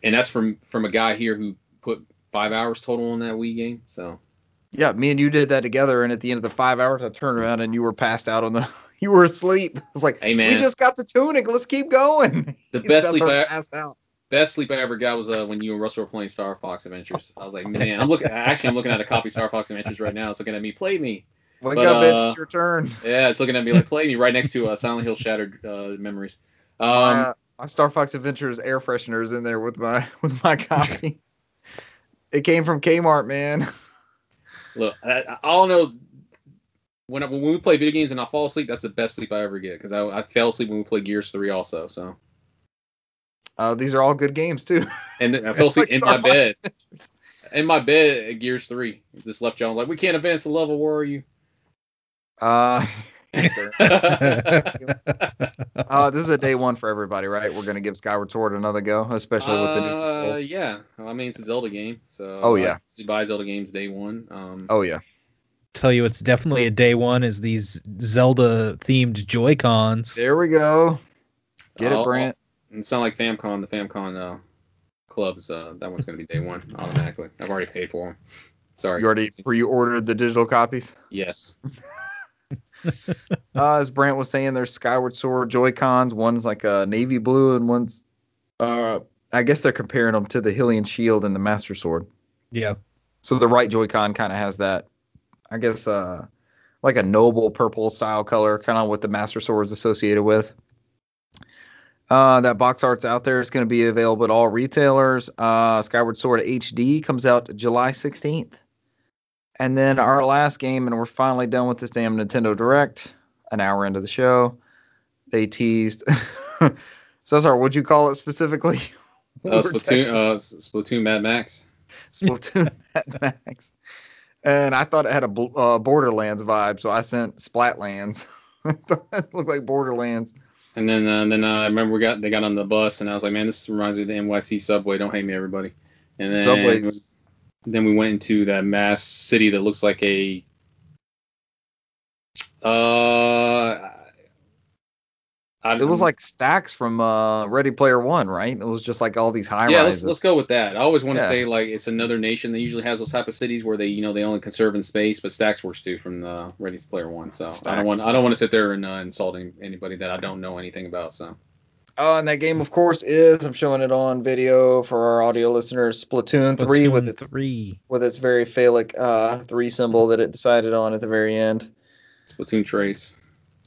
And that's from from a guy here who put five hours total on that Wii game. So Yeah, me and you did that together, and at the end of the five hours, I turned around and you were passed out on the. You were asleep. I was like, Hey, man. we just got the tunic. Let's keep going. the best sleep I passed out. best sleep I ever got was uh, when you and Russell were playing Star Fox Adventures. I was like, man, I'm looking. Actually, I'm looking at a copy of Star Fox Adventures right now. It's looking at me, play me. Wake But, up, bitch! uh, It's your turn. Yeah, it's looking at me like play me right next to uh, Silent Hill Shattered uh, Memories. Um, my, Star Fox Adventures air freshener is in there with my with my copy. it came from Kmart, man. Look, I, I, all I know is when, I, when we play video games and I fall asleep, that's the best sleep I ever get because I, I fell asleep when we played Gears 3 also. So Uh, these are all good games too. And I fell asleep in my Like bed. In my bed at Gears 3. Just left John like, we can't advance the level. Where are you? Uh, uh, this is a day one for everybody, right? We're gonna give Skyward Sword another go, especially with the new. Uh, controls. yeah. Well, I mean, it's a Zelda game. So Oh, yeah. I buy Zelda games day one. Um, Oh yeah. Tell you, it's definitely a day one. Is these Zelda themed Joy Cons? There we go. Get I'll- it, Brant. It's not like FamCon. The FamCon uh, clubs. Uh, that one's gonna be day one automatically. I've already paid for them. Sorry. You already pre-ordered the digital copies. Yes. Uh, as Brant was saying, there's Skyward Sword Joy Cons. One's like a navy blue, and one's, uh, I guess they're comparing them to the Hylian Shield and the Master Sword. Yeah. So the right Joy-Con kind of has that, I guess, uh, like a noble purple style color, kind of what the Master Sword is associated with. Uh, that box art's out there. It's going to be available at all retailers. Uh, Skyward Sword HD comes out July 16th. And then our last game, and we're finally done with this damn Nintendo Direct. An hour into the show, they teased. Cesar, what'd you call it specifically? Uh, Splatoon. Uh, Splatoon Mad Max. Splatoon Mad Max. And I thought it had a uh, Borderlands vibe, so I sent Splatlands. it looked like Borderlands. And then, uh, then uh, I remember we got they got on the bus, and I was like, man, this reminds me of the NYC subway. Don't hate me, everybody. And then, Subways. Then we went into that mass city that looks like a. Uh, It was like stacks from uh, Ready Player One, right? It was just like all these high yeah. Let's, let's go with that. I always want to Yeah. say like it's another nation that usually has those type of cities where they you know they only conserve in space, but Stacks works too from the Ready Player One. So I don't want I don't want to sit there and uh, insulting anybody that I don't know anything about. So Uh, and that game, of course, is I'm showing it on video for our audio listeners. Splatoon, three with Splatoon its three. with its very phallic uh, three symbol that it decided on at the very end. Splatoon Trace.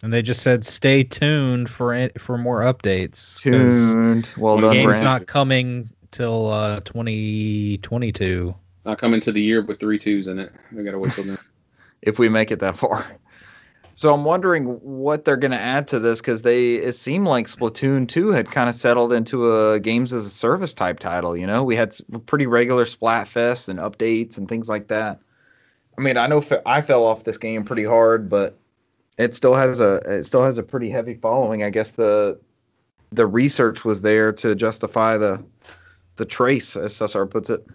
And they just said stay tuned for it for more updates." Tuned. Well The The done, game's Brant. not coming till uh 2022. I'll come into the year with three twos in it. We gotta wait till then. if we make it that far. So I'm wondering what they're going to add to this because they it seemed like Splatoon 2 had kind of settled into a games as a service type title. You know, we had pretty regular Splatfest and updates and things like that. I mean, I know I fell off this game pretty hard, but it still has a it still has a pretty heavy following. I guess the the research was there to justify the the trace, as Cesar puts it.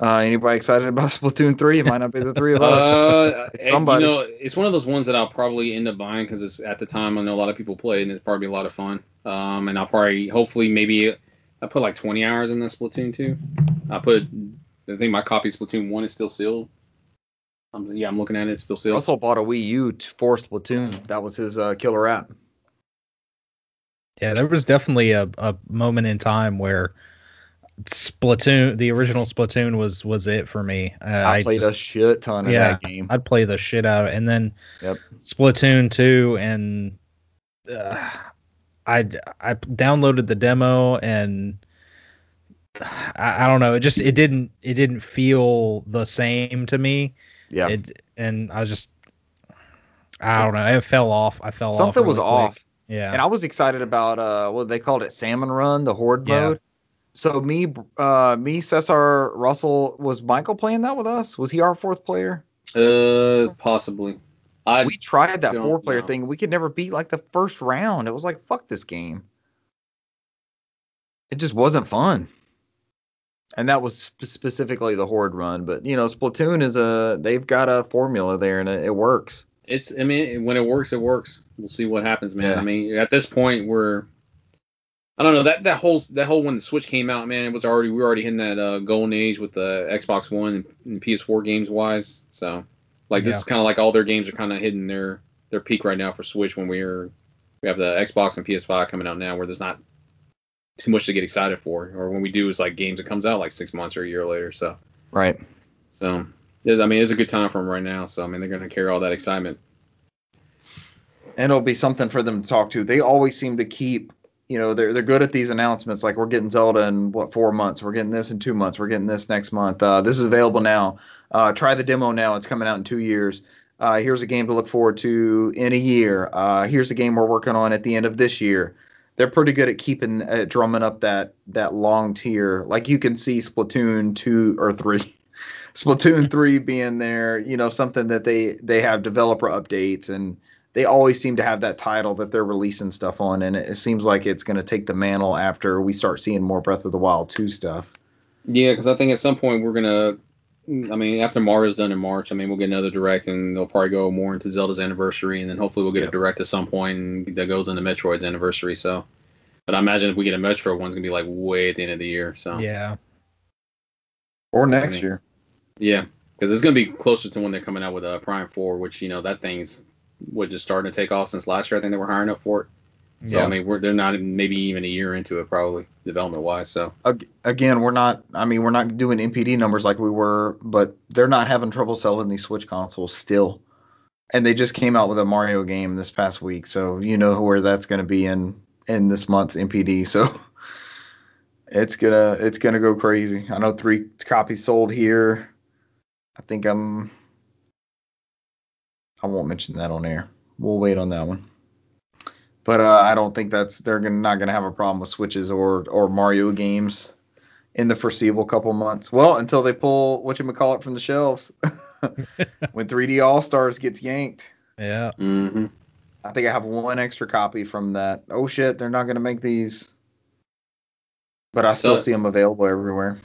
Uh, anybody excited about Splatoon 3? It might not be the three of us. Uh, It's somebody. You know, it's one of those ones that I'll probably end up buying because it's at the time I know a lot of people play and it's probably a lot of fun. Um, and I'll probably hopefully maybe I put like 20 hours in the Splatoon 2. I put I think my copy of Splatoon 1 is still sealed. Um, yeah, I'm looking at it. It's still sealed. Russell bought a Wii U t- for Splatoon. That was his uh, killer app. Yeah, there was definitely a, a moment in time where Splatoon, the original Splatoon, was was it for me. Uh, I, played just- a shit ton of Yeah. that game. I'd play the shit out of it. And then Yep. Splatoon 2 and uh, I I downloaded the demo and I, I don't know, it just it didn't it didn't feel the same to me. Yeah. It and I was just I don't know, it fell off. I fell off. Something was really off. Yeah. And I was excited about uh what they called it Salmon Run, the Horde Yeah. mode. So me uh me Cesar Russell was Michael playing that with us? Was he our fourth player? Uh, possibly. I we tried that four player thing. We could never beat like the first round. It was like fuck this game. It just wasn't fun. And that was sp- specifically the horde run, but you know, Splatoon is a they've got a formula there and it, it works. it's I mean when it works, it works. We'll see what happens, man. Yeah. I mean at this point we're I don't know that that whole that whole when the Switch came out, man, it was already we were already hitting that uh, golden age with the Xbox One and, and PS4 games wise. So like this Yeah. is kind of like all their games are kind of hitting their their peak right now for Switch when we're we have the Xbox and PS5 coming out now where there's not too much to get excited for, or when we do is like games that comes out like six months or a year later. So Right. so I mean it's a good time for them right now. So I mean they're gonna carry all that excitement. and it'll be something for them to talk to. They always seem to keep, you know, they're they're good at these announcements. Like we're getting Zelda in what four months? We're getting this in two months. We're getting this next month. Uh, this is available now. Uh, try the demo now. It's coming out in two years. Uh, here's a game to look forward to in a year. Uh, here's a game we're working on at the end of this year. they're pretty good at keeping at drumming up that that long tier. Like you can see Splatoon two or three, Splatoon three being there. You know something that they they have developer updates and they always seem to have that title that they're releasing stuff on, and it, it seems like it's going to take the mantle after we start seeing more Breath of the Wild two stuff. Yeah, because I think at some point we're gonna. I mean, after Mario's done in March, I mean, we'll get another direct, and they'll probably go more into Zelda's anniversary, and then hopefully we'll get Yep. a direct at some point point that goes into Metroid's anniversary. So, but I imagine if we get a Metro, one's gonna be like way at the end of the year. So, Yeah. Or next mean, year. Yeah, because it's gonna be closer to when they're coming out with uh, Prime Four, which you know that thing's what just starting to take off since last year. I think they were hiring up for it. So Yeah. I mean, we're they're not maybe even a year into it, probably development wise. So Again, we're not. I mean, we're not doing NPD numbers like we were, but they're not having trouble selling these Switch consoles still. And they just came out with a Mario game this past week, so you know where that's going to be in in this month's NPD. So it's gonna it's gonna go crazy. I know three copies sold here. I think I'm. I won't mention that on air. We'll wait on that one. But uh, I don't think that's they're gonna, not going to have a problem with Switches or or Mario games in the foreseeable couple months. Well, until they pull what you call it from the shelves. when 3D All Stars gets yanked, Yeah. hmm I think I have one extra copy from that. Oh shit, they're not going to make these. But I still So- see them available everywhere.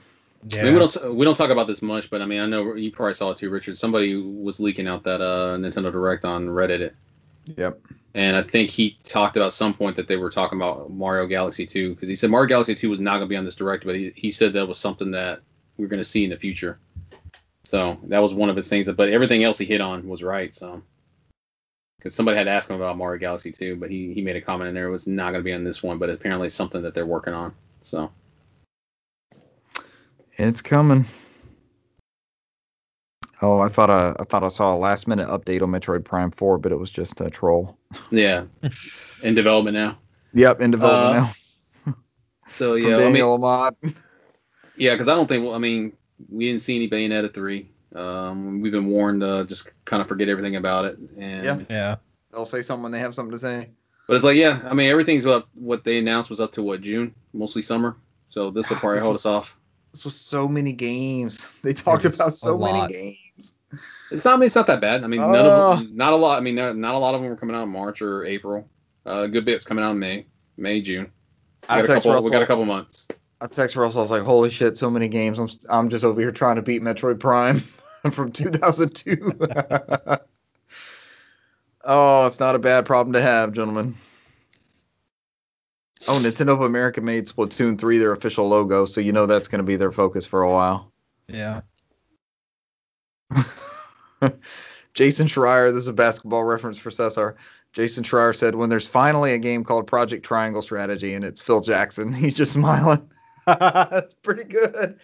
I mean, we don't we don't talk about this much, but I mean, I know you probably saw it too, Richard. Somebody was leaking out that uh, Nintendo Direct on Reddit, Yep. and I think he talked about some point that they were talking about Mario Galaxy 2 because he said Mario Galaxy 2 was not going to be on this Direct, but he, he said that was something that we are going to see in the future. So that was one of his things. But everything else he hit on was right. So because somebody had asked him about Mario Galaxy 2, but he he made a comment in there it was not going to be on this one, but apparently it's something that they're working on. So It's coming. Oh, I thought I, I thought I saw a last minute update on Metroid Prime 4, but it was just a troll. yeah, in development now. Yep, in development Uh, now. So From yeah, I mean, Daniel Ahmad. Yeah, because I don't think. Well, I mean, we didn't see any Bayonetta three. Um, we've been warned to just kind of forget everything about it. And Yeah. Yeah. They'll say something when they have something to say. but it's like, yeah, I mean, everything's up. What they announced was up to what June, mostly summer. So this will probably this hold was- us off. This was so many games. They talked about so many games. It's not. I mean, it's not that bad. I mean, none Oh. of them, not a lot. I mean, not, not a lot of them were coming out in March or April. Uh, a good bit's coming out in May, May, June. We got, a couple, Russell. we got a couple months. I text Russell. I was like, "Holy shit, so many games! I'm I'm just over here trying to beat Metroid Prime from 2002." oh, it's not a bad problem to have, gentlemen. Oh, Nintendo of America made Splatoon 3 their official logo, so you know that's going to be their focus for a while. Yeah. Jason Schreier, this is a basketball reference for Cesar. Jason Schreier said, "When there's finally a game called Project Triangle Strategy and it's Phil Jackson, he's just smiling." That's pretty good.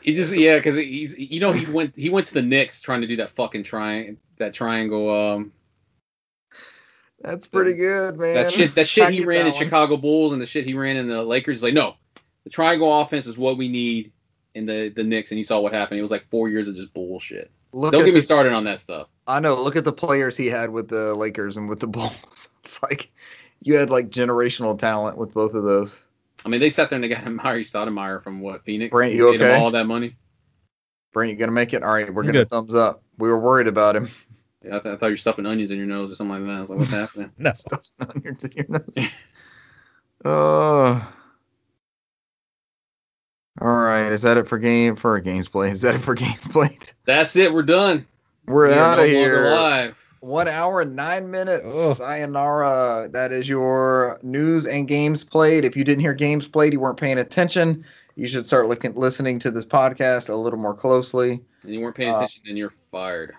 He just yeah, because he's you know he went he went to the Knicks trying to do that fucking triangle that triangle um That's pretty good, man. That shit, that shit I he ran that in. Chicago Bulls and the shit he ran in the Lakers. Like, no, the triangle offense is what we need in the the Knicks. And you saw what happened. It was like four years of just bullshit. Look Don't at get me started on that stuff. I know. Look at the players he had with the Lakers and with the Bulls. It's like you had like generational talent with both of those. I mean, they sat there and they got Mari Stoudemire from what Phoenix. Brant, you paid him okay? all that money. Brant, you gonna make it? All right, we're I'm gonna good. thumbs up. We were worried about him. Yeah, I, th- I thought you were stuffing onions in your nose or something like that. I was like, what's happening? No. Stuff's on in your nose. Oh. All right, is that it for game for games played? Is that it for games played? That's it. We're done. We're We are out no of longer here. Live. One hour and nine minutes. Ugh. Sayonara. That is your news and games played. If you didn't hear games played, you weren't paying attention. You should start looking, listening to this podcast a little more closely. And you weren't paying Uh, attention, then you're fired.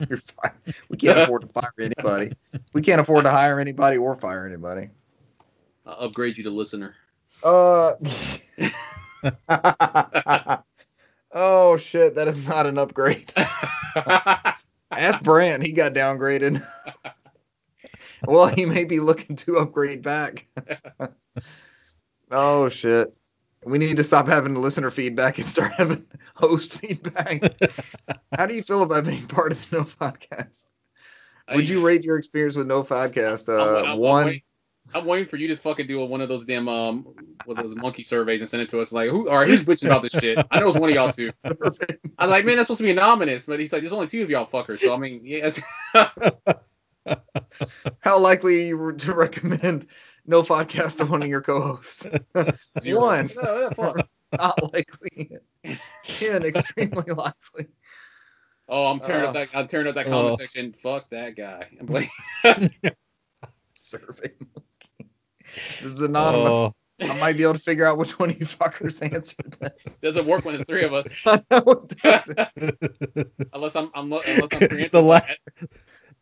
You're fine. We can't afford to fire anybody. We can't afford to hire anybody or fire anybody. I'll upgrade you to listener. Uh. oh shit, that is not an upgrade. Ask Brant, he got downgraded. well, he may be looking to upgrade back. oh shit. We need to stop having listener feedback and start having host feedback. How do you feel about being part of the No Podcast? Would you rate your experience with No Podcast? I'm- Uh, I'm- I'm one. I'm waiting for you to fucking do one of those damn um, with those monkey surveys and send it to us. Like, who? All right, who's bitching about this shit? I know it's one of y'all two. I'm like, man, that's supposed to be anonymous, but he's like, there's only two of y'all fuckers. So I mean, yes. How likely are you to recommend no podcast to one of your co-hosts? Zero. One. Yeah, yeah. Not likely. Ten, extremely likely. Oh, I'm tearing Uh, up that. I'm tearing up that comment oh. section. Fuck that guy. I'm like, Survey monkey. This is anonymous. Oh, I might be able to figure out which one of you fuckers answered this. doesn't work when it's three of us. I know it doesn't. Unless I'm, I'm unless I'm. The la-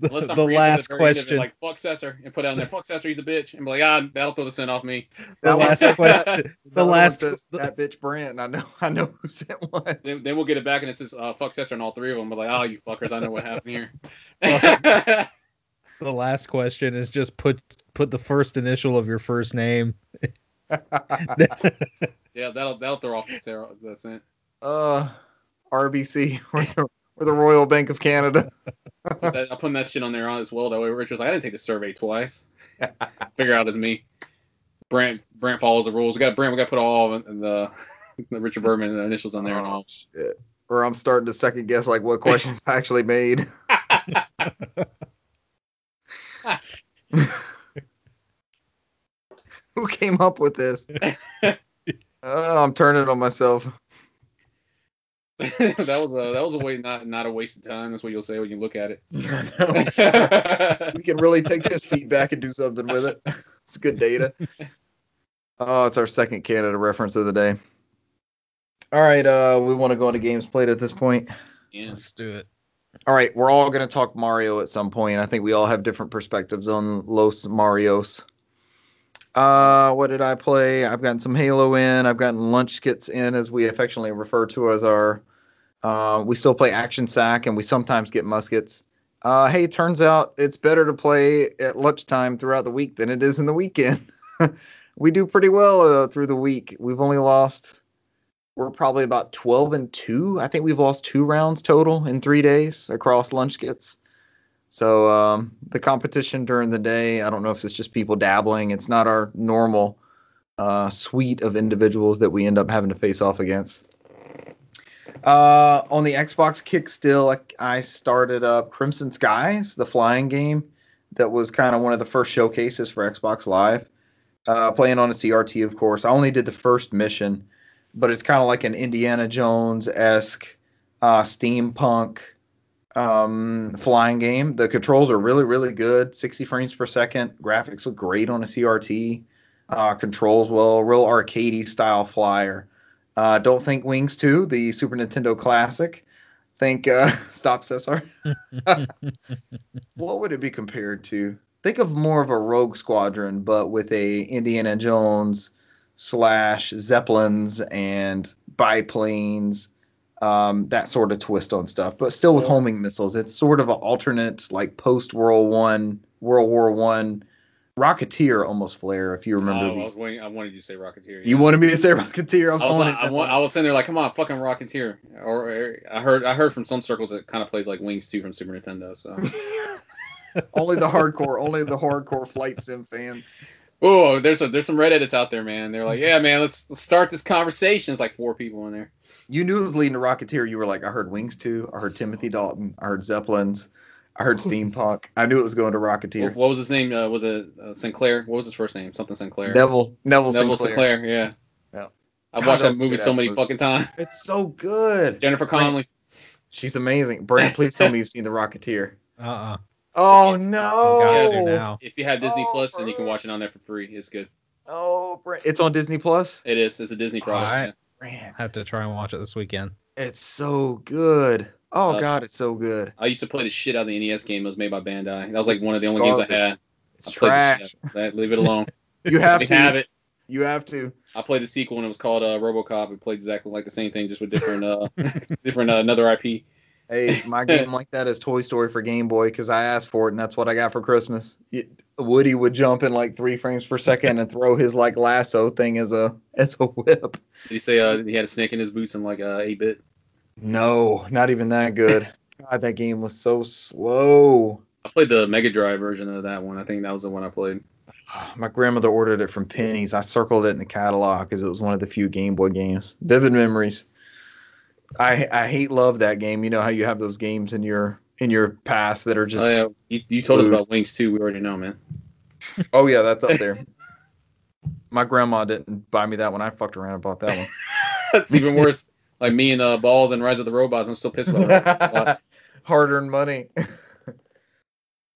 Unless the, I'm the last at the very end of it, question. like fuck Cesar, and put it on there. Fuck Cesar, he's a bitch, and be like, ah, that'll throw the scent off me. the last question. The The other one last. says, the- that bitch Brant. I know. I know who sent one. Then, then we'll get it back, and it says uh, fuck Cesar and all three of them. But like, oh, you fuckers, I know what happened here. the last question is just put put the first initial of your first name. yeah, that'll that'll throw off the Sarah, the scent. uh, RBC. We're the, Royal Bank of Canada. Put that, I'm putting that shit on there as well. That way, Rich was like, I didn't take the survey twice. Figure out as me. Brant Brant follows the rules. We got Brant. We got to put all of the, the Richard Berman initials on there and oh, all. shit. Or I'm starting to second guess like what questions I actually made. Who came up with this? Oh, I'm turning on myself. that was a that was a way not not a waste of time. That's what you'll say when you look at it. Yeah, we can really take this feedback and do something with it. It's good data. Oh, it's our second Canada reference of the day. All right, uh, we want to go into games played at this point. yeah. Let's do it. All right, we're all going to talk Mario at some point. I think we all have different perspectives on Los Marios. Uh, what did I play? I've gotten some Halo in. I've gotten lunch skits in, as we affectionately refer to as our. Uh, we still play Action Sack, and we sometimes get muskets. Uh, hey, turns out it's better to play at lunchtime throughout the week than it is in the weekend. we do pretty well uh, through the week. We've only lost we're probably about 12 and 2 i think we've lost two rounds total in three days across lunch kits so um, the competition during the day i don't know if it's just people dabbling it's not our normal uh, suite of individuals that we end up having to face off against uh, on the xbox kick still I, started up crimson skies the flying game that was kind of one of the first showcases for xbox live uh, playing on a crt of course i only did the first mission but it's kind of like an Indiana Jones esque uh, steampunk um, flying game. The controls are really, really good 60 frames per second. Graphics look great on a CRT. Uh, controls well, real arcadey style flyer. Uh, don't think Wings 2, the Super Nintendo classic. Think, uh, stop, Cesar. what would it be compared to? Think of more of a Rogue Squadron, but with a Indiana Jones slash zeppelins and biplanes, um, that sort of twist on stuff, but still with homing missiles. It's sort of an alternate, like post World One, World War One, Rocketeer almost flare. If you remember, Oh, the, I was waiting. I wanted you to say Rocketeer. you wanted me to say Rocketeer. I was, I was, like, I. I was sitting there like, come on, fucking Rocketeer. Or, or I heard I heard from some circles it kind of plays like Wings 2 from Super Nintendo. So, only the hardcore, only the hardcore flight sim fans. oh, there's a, there's some Reddits out there, man. They're like, yeah, man, let's, let's start this conversation. It's like four people in there. You knew it was leading to Rocketeer. You were like, I heard Wings 2, I heard Timothy Dalton, I heard Zeppelins, I heard Steampunk. I knew it was going to Rocketeer. What, what was his name? Uh, was it uh, Sinclair? What was his first name? Something Sinclair. Neville, Neville, Neville Sinclair. Sinclair. Yeah. Yeah. I've God, watched that that was a movie so many movie. fucking times. It's so good. Jennifer Brant- Connelly. She's amazing. Brant, please tell me you've seen The Rocketeer. Uh-uh. Oh no! gotta do now. If you have Disney Oh, Plus, then you can watch it on there for free. It's good. Oh, Brant. It's on Disney Plus. It is. It's a Disney product. Alright. yeah. Brant, Have to try and watch it this weekend. it's so good. Oh Uh, God, it's so good. I used to play the shit out of the NES game that was made by Bandai. That was like It's one of the only games I had. It's I trash. shit out of that. Leave it alone. You have to have it. You have to. I played the sequel and it was called uh, RoboCop. It played exactly like the same thing, just with different, uh, different uh, another IP. Hey, my game like that is Toy Story for Game Boy because I asked for it and that's what I got for Christmas. Woody would jump in like three frames per second and throw his like lasso thing as a as a whip. Did he say uh, he had a snake in his boots and like uh, 8-bit? No, not even that good. God, that game was so slow. I played the Mega Drive version of that one. I think that was the one I played. My grandmother ordered it from Penney's. I circled it in the catalog because it was one of the few Game Boy games. Vivid memories. I I hate love that game. You know how you have those games in your in your past that are just oh yeah, you, you told us about Wings too. We already know, man. Oh yeah, that's up there. My grandma didn't buy me that one. I fucked around and bought that one. That's even worse. Like me and uh, Ballz and Rise of the Robots. I'm still pissed about that. Hard earned money.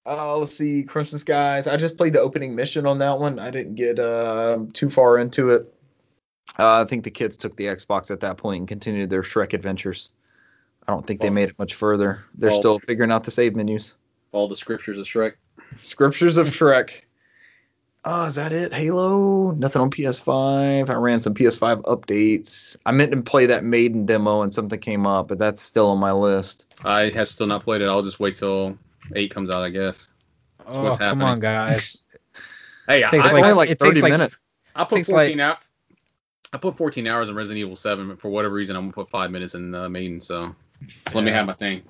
Uh, let's see, Crimson Skies. I just played the opening mission on that one. I didn't get uh, too far into it. Uh, I think the kids took the Xbox at that point and continued their Shrek adventures. I don't think they made it much further. They're still figuring out the save menus. All the scriptures of Shrek. Scriptures of Shrek. Oh, is that it? Halo? Nothing on PS5. I ran some PS5 updates. I meant to play that Maiden demo and something came up, but that's still on my list. I have still not played it. I'll just wait till eight comes out, I guess. Oh, what's come on, guys. Hey, I, Takes It's I, only like- like it 30 takes like- minutes. I put takes like- 14 out. I put 14 hours in Resident Evil 7, but for whatever reason, I'm gonna put five minutes in uh, Maiden. So just let me have my thing.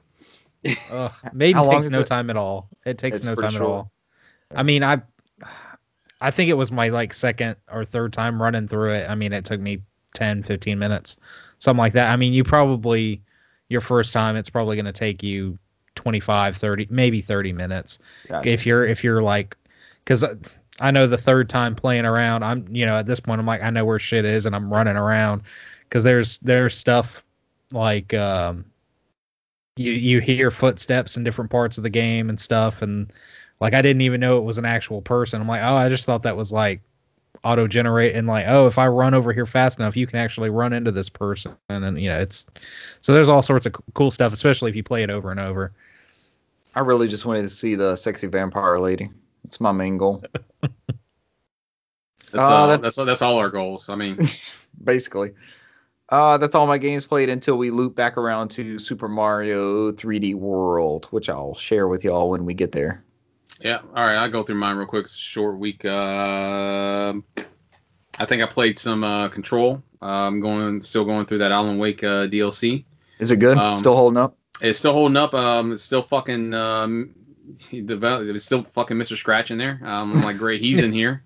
Ugh, Maiden takes no it? time at all. It takes It's no pretty time at all. I mean, I I think it was my like second or third time running through it. I mean, it took me 10, 15 minutes, something like that. I mean, you probably your first time it's probably going to take you 25, 30, maybe 30 minutes. Gotcha. If you're if you're like cuz I know the third time playing around, I'm you know, at this point I'm like I know where shit is and I'm running around cuz there's there's stuff like um you you hear footsteps in different parts of the game and stuff and like I didn't even know it was an actual person. I'm like, "Oh, I just thought that was like auto generate and like, oh, if I run over here fast enough, you can actually run into this person." And then, you know, it's so there's all sorts of cool stuff, especially if you play it over and over. I really just wanted to see the sexy vampire lady. That's my main goal. That's, Uh, uh, that's- that's that's all our goals. I mean, basically. Uh, that's all my games played until we loop back around to Super Mario 3D World, which I'll share with y'all when we get there. Yeah. All right, I'll go through mine real quick. It's a short week. Um I think I played some uh, Control. Uh, I'm going still going through that Alan Wake uh, DLC. Is it good? Um, Still holding up? It's still holding up. Um, it's still fucking. Um, he developed. It's still fucking Mr. Scratch in there. Um, I'm like, great, he's in here.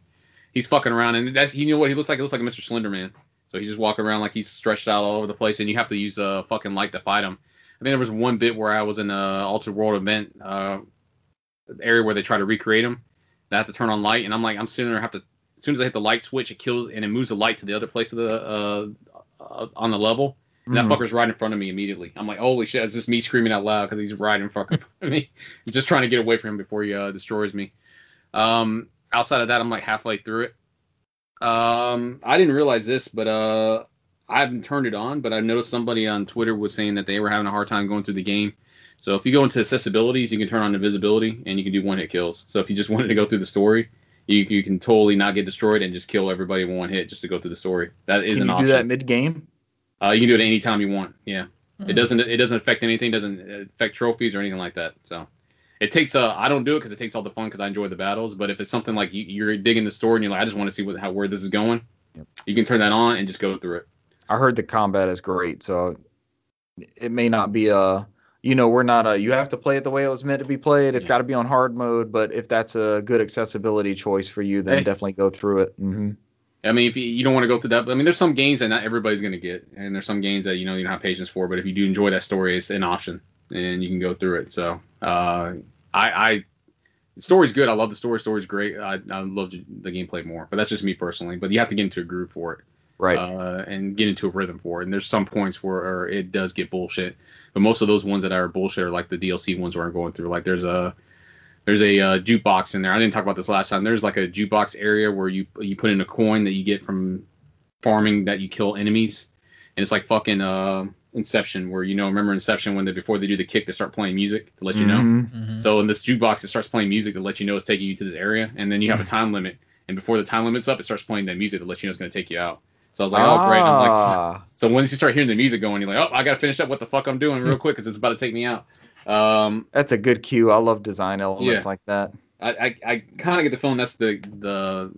He's fucking around, and that's you know what he looks like. He looks like a Mr. Slenderman. So he's just walking around like he's stretched out all over the place, and you have to use a fucking light to fight him. I think there was one bit where I was in a altered world event uh, area where they try to recreate him. And I have to turn on light, and I'm like, I'm sitting there. Have to. As soon as I hit the light switch, it kills and it moves the light to the other place of the uh, uh, on the level. And that Mhm. fucker's right in front of me immediately. I'm like, holy shit! It's just me screaming out loud because he's right in front of me. I'm just trying to get away from him before he uh, destroys me. Um, outside of that, I'm like halfway through it. Um, I didn't realize this, but uh, I haven't turned it on. But I noticed somebody on Twitter was saying that they were having a hard time going through the game. So if you go into accessibilities, you can turn on invisibility and you can do one hit kills. So if you just wanted to go through the story, you, you can totally not get destroyed and just kill everybody in one hit just to go through the story. That is Can an you option. do that mid game? Uh, you can do it anytime you want. Yeah. Hmm. It doesn't it doesn't affect anything. Doesn't affect trophies or anything like that. So it takes uh I don't do it because it takes all the fun because I enjoy the battles. But if it's something like you, you're digging the story and you're like I just want to see what how where this is going, Yep. you can turn that on and just go through it. I heard the combat is great, so it may not be a. You know, we're not a. You have to play it the way it was meant to be played. It's Yeah. got to be on hard mode, but if that's a good accessibility choice for you, then Hey. definitely go through it. hmm I mean, if you, you don't want to go through that, I mean, there's some games that not everybody's gonna get, and there's some games that you know you don't have patience for. But if you do enjoy that story, it's an option, and you can go through it. So, uh, I, I, the story's good. I love the story. Story's great. I, I love the gameplay more, but that's just me personally. But you have to get into a groove for it. Right. uh, and get into a rhythm for it. And there's some points where it does get bullshit, but most of those ones that are bullshit are like the DLC ones where I'm going through. Like there's a there's a uh, jukebox in there. I didn't talk about this last time. There's like a jukebox area where you you put in a coin that you get from farming that you kill enemies, and it's like fucking uh, Inception, where you know remember Inception when they before they do the kick they start playing music to let you know. Mhm. Mhm. So in this jukebox, it starts playing music to let you know it's taking you to this area, and then you have a time limit. And before the time limit's up, it starts playing that music to let you know it's going to take you out. So I was like, oh great. I'm like, Ah, so once you start hearing the music going, you're like, oh, I got to finish up what the fuck I'm doing real quick because it's about to take me out. Um, that's a good cue. I love design elements Yeah. like that. I, I, I kind of get the feeling that's the the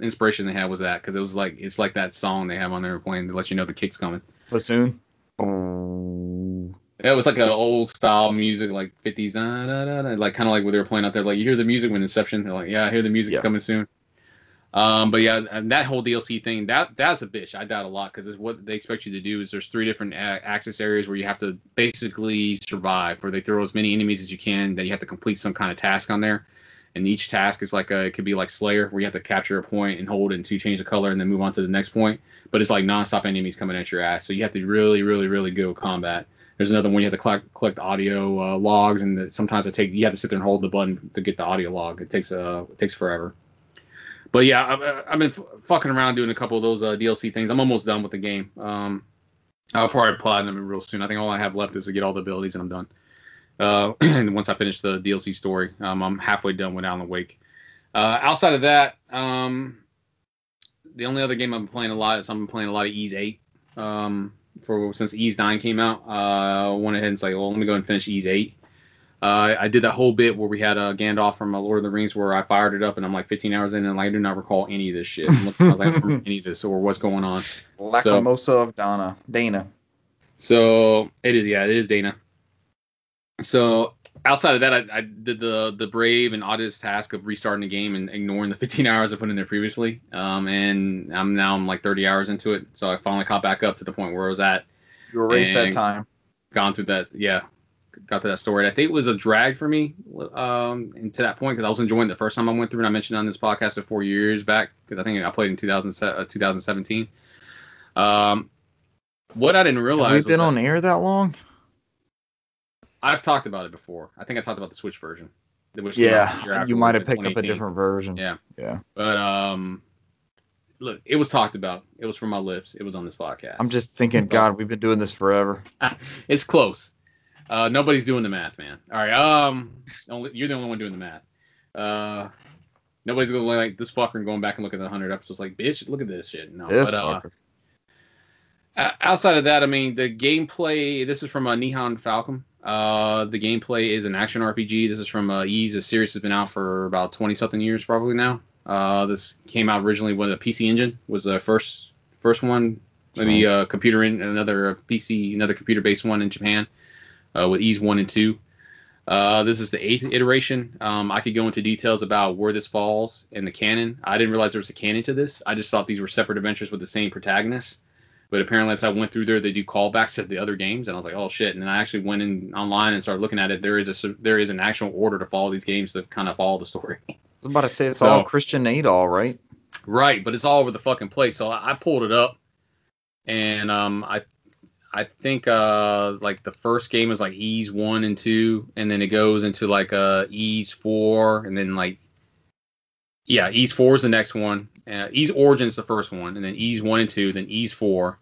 inspiration they had was that because it was like it's like that song they have on there playing to let you know the kick's coming. Bassoon. Yeah, it was like an old style music, like 50s, da, da, da, da, like kind of like what they were playing out there. Like you hear the music when Inception, they're like, yeah, I hear the music's Yeah. coming soon. Um, but yeah, and that whole DLC thing, that that's a bitch. I doubt a lot because what they expect you to do is there's three different a- access areas where you have to basically survive, where they throw as many enemies as you can. That you have to complete some kind of task on there, and each task is like a, it could be like Slayer, where you have to capture a point and hold it you change the color and then move on to the next point. But it's like nonstop enemies coming at your ass, so you have to really, really, really go combat. There's another one you have to collect, collect audio uh, logs, and the, sometimes it take you have to sit there and hold the button to get the audio log. It takes uh it takes forever. But yeah, I've, I've been f- fucking around doing a couple of those uh, DLC things. I'm almost done with the game. Um, I'll probably platinum it real soon. I think all I have left is to get all the abilities and I'm done. Uh, and once I finish the DLC story, um, I'm halfway done with Alan Wake. Uh, outside of that, um, the only other game I've been playing a lot is I've been playing a lot of Ys 8. Um, for since Ys 9 came out, uh, I went ahead and said, well, let me go and finish Ys 8. Uh, I did that whole bit where we had a Gandalf from uh, Lord of the Rings where I fired it up and I'm like 15 hours in and like, I do not recall any of this shit. I was like, I don't any of this or what's going on. Lacrimosa of Dana. Dana. So it is, yeah, it is Dana. So outside of that, I, I did the the brave and arduous task of restarting the game and ignoring the 15 hours I put in there previously. Um, and I'm now I'm like 30 hours into it, so I finally caught back up to the point where I was at. You erased that time. Gone through that, yeah, got to that story. I think it was a drag for me um, to that point because I was enjoying the first time I went through, and I mentioned on this podcast four years back because I think I played in 2000, uh, 2017. Um, what I didn't realize Have we was been on air that long? I've talked about it before. I think I talked about the Switch version. Which came out the year Yeah, you might have picked up a different version. Yeah. Yeah. But um, look, it was talked about. It was from my lips. It was on this podcast. I'm just thinking, God, we've been doing this forever. it's close. Uh, nobody's doing the math, man. All right. Um, only, you're the only one doing the math. Uh, nobody's gonna like this fucker and going back and looking at the hundred episodes. Like, bitch, look at this shit. No, this but uh, fucker. Uh, outside of that, I mean, the gameplay. This is from uh, Nihon Falcom. Uh, the gameplay is an action RPG. This is from uh, Ys. The series has been out for about twenty something years, probably now. Uh, this came out originally with a PC Engine. Was the first first one. Maybe a computer in another uh, PC, another computer based one in Japan, uh, with Ys one and two. Uh, this is the eighth iteration. Um, I could go into details about where this falls in the canon. I didn't realize there was a canon to this. I just thought these were separate adventures with the same protagonist. But apparently, as I went through there, they do callbacks to the other games, and I was like, "Oh shit!" And then I actually went in online and started looking at it. There is a there is an actual order to follow these games to kind of follow the story. I was about to say it's So- all Christian Nadal, right? right, but it's all over the fucking place. So I, I pulled it up, and um, I I think uh like the first game is like Ys one and two, and then it goes into like uh Ys four, and then like yeah, Ys four is the next one. Uh, Ys origin is the first one, and then Ys one and two, then Ys four,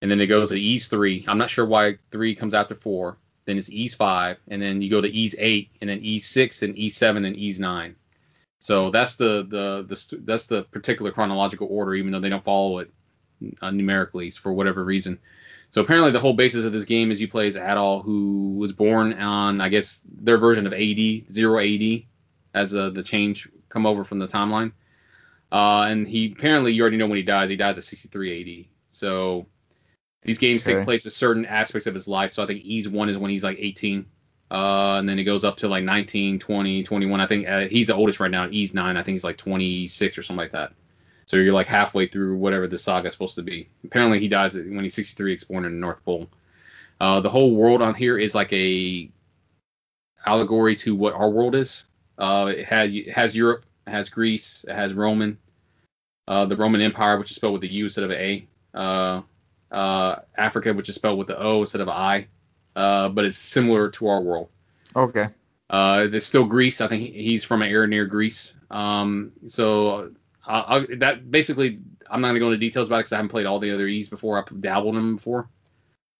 and then it goes to Ys three. I'm not sure why three comes after four. Then it's Ys five, and then you go to Ys eight, and then Ys six, and Ys seven, and Ys nine. So that's the the the that's the particular chronological order, even though they don't follow it uh, numerically for whatever reason. So apparently, the whole basis of this game is you play as Adol, who was born on, I guess, their version of AD, zero AD, as uh, the change come over from the timeline. Uh, and he apparently, you already know when he dies. He dies at 63 AD. So these games Okay. take place at certain aspects of his life. So I think Ys one is when he's like 18. Uh, and then it goes up to like 19, 20, 21. I think uh, he's the oldest right now. Ys nine. I think he's like 26 or something like that. So you're like halfway through whatever the saga is supposed to be. Apparently he dies when he's 63, He's born in the North Pole. Uh, the whole world on here is like a allegory to what our world is. Uh, it, had, it has Europe, it has Greece, it has Roman, uh, the Roman Empire, which is spelled with a U instead of an A. Uh, uh, Africa, which is spelled with the O instead of I. Uh, but it's similar to our world. Okay. Uh, there's still Greece. I think he's from an area near Greece. Um, so I, that basically, I'm not gonna go into details about it because I haven't played all the other Ys before. I dabbled in them before,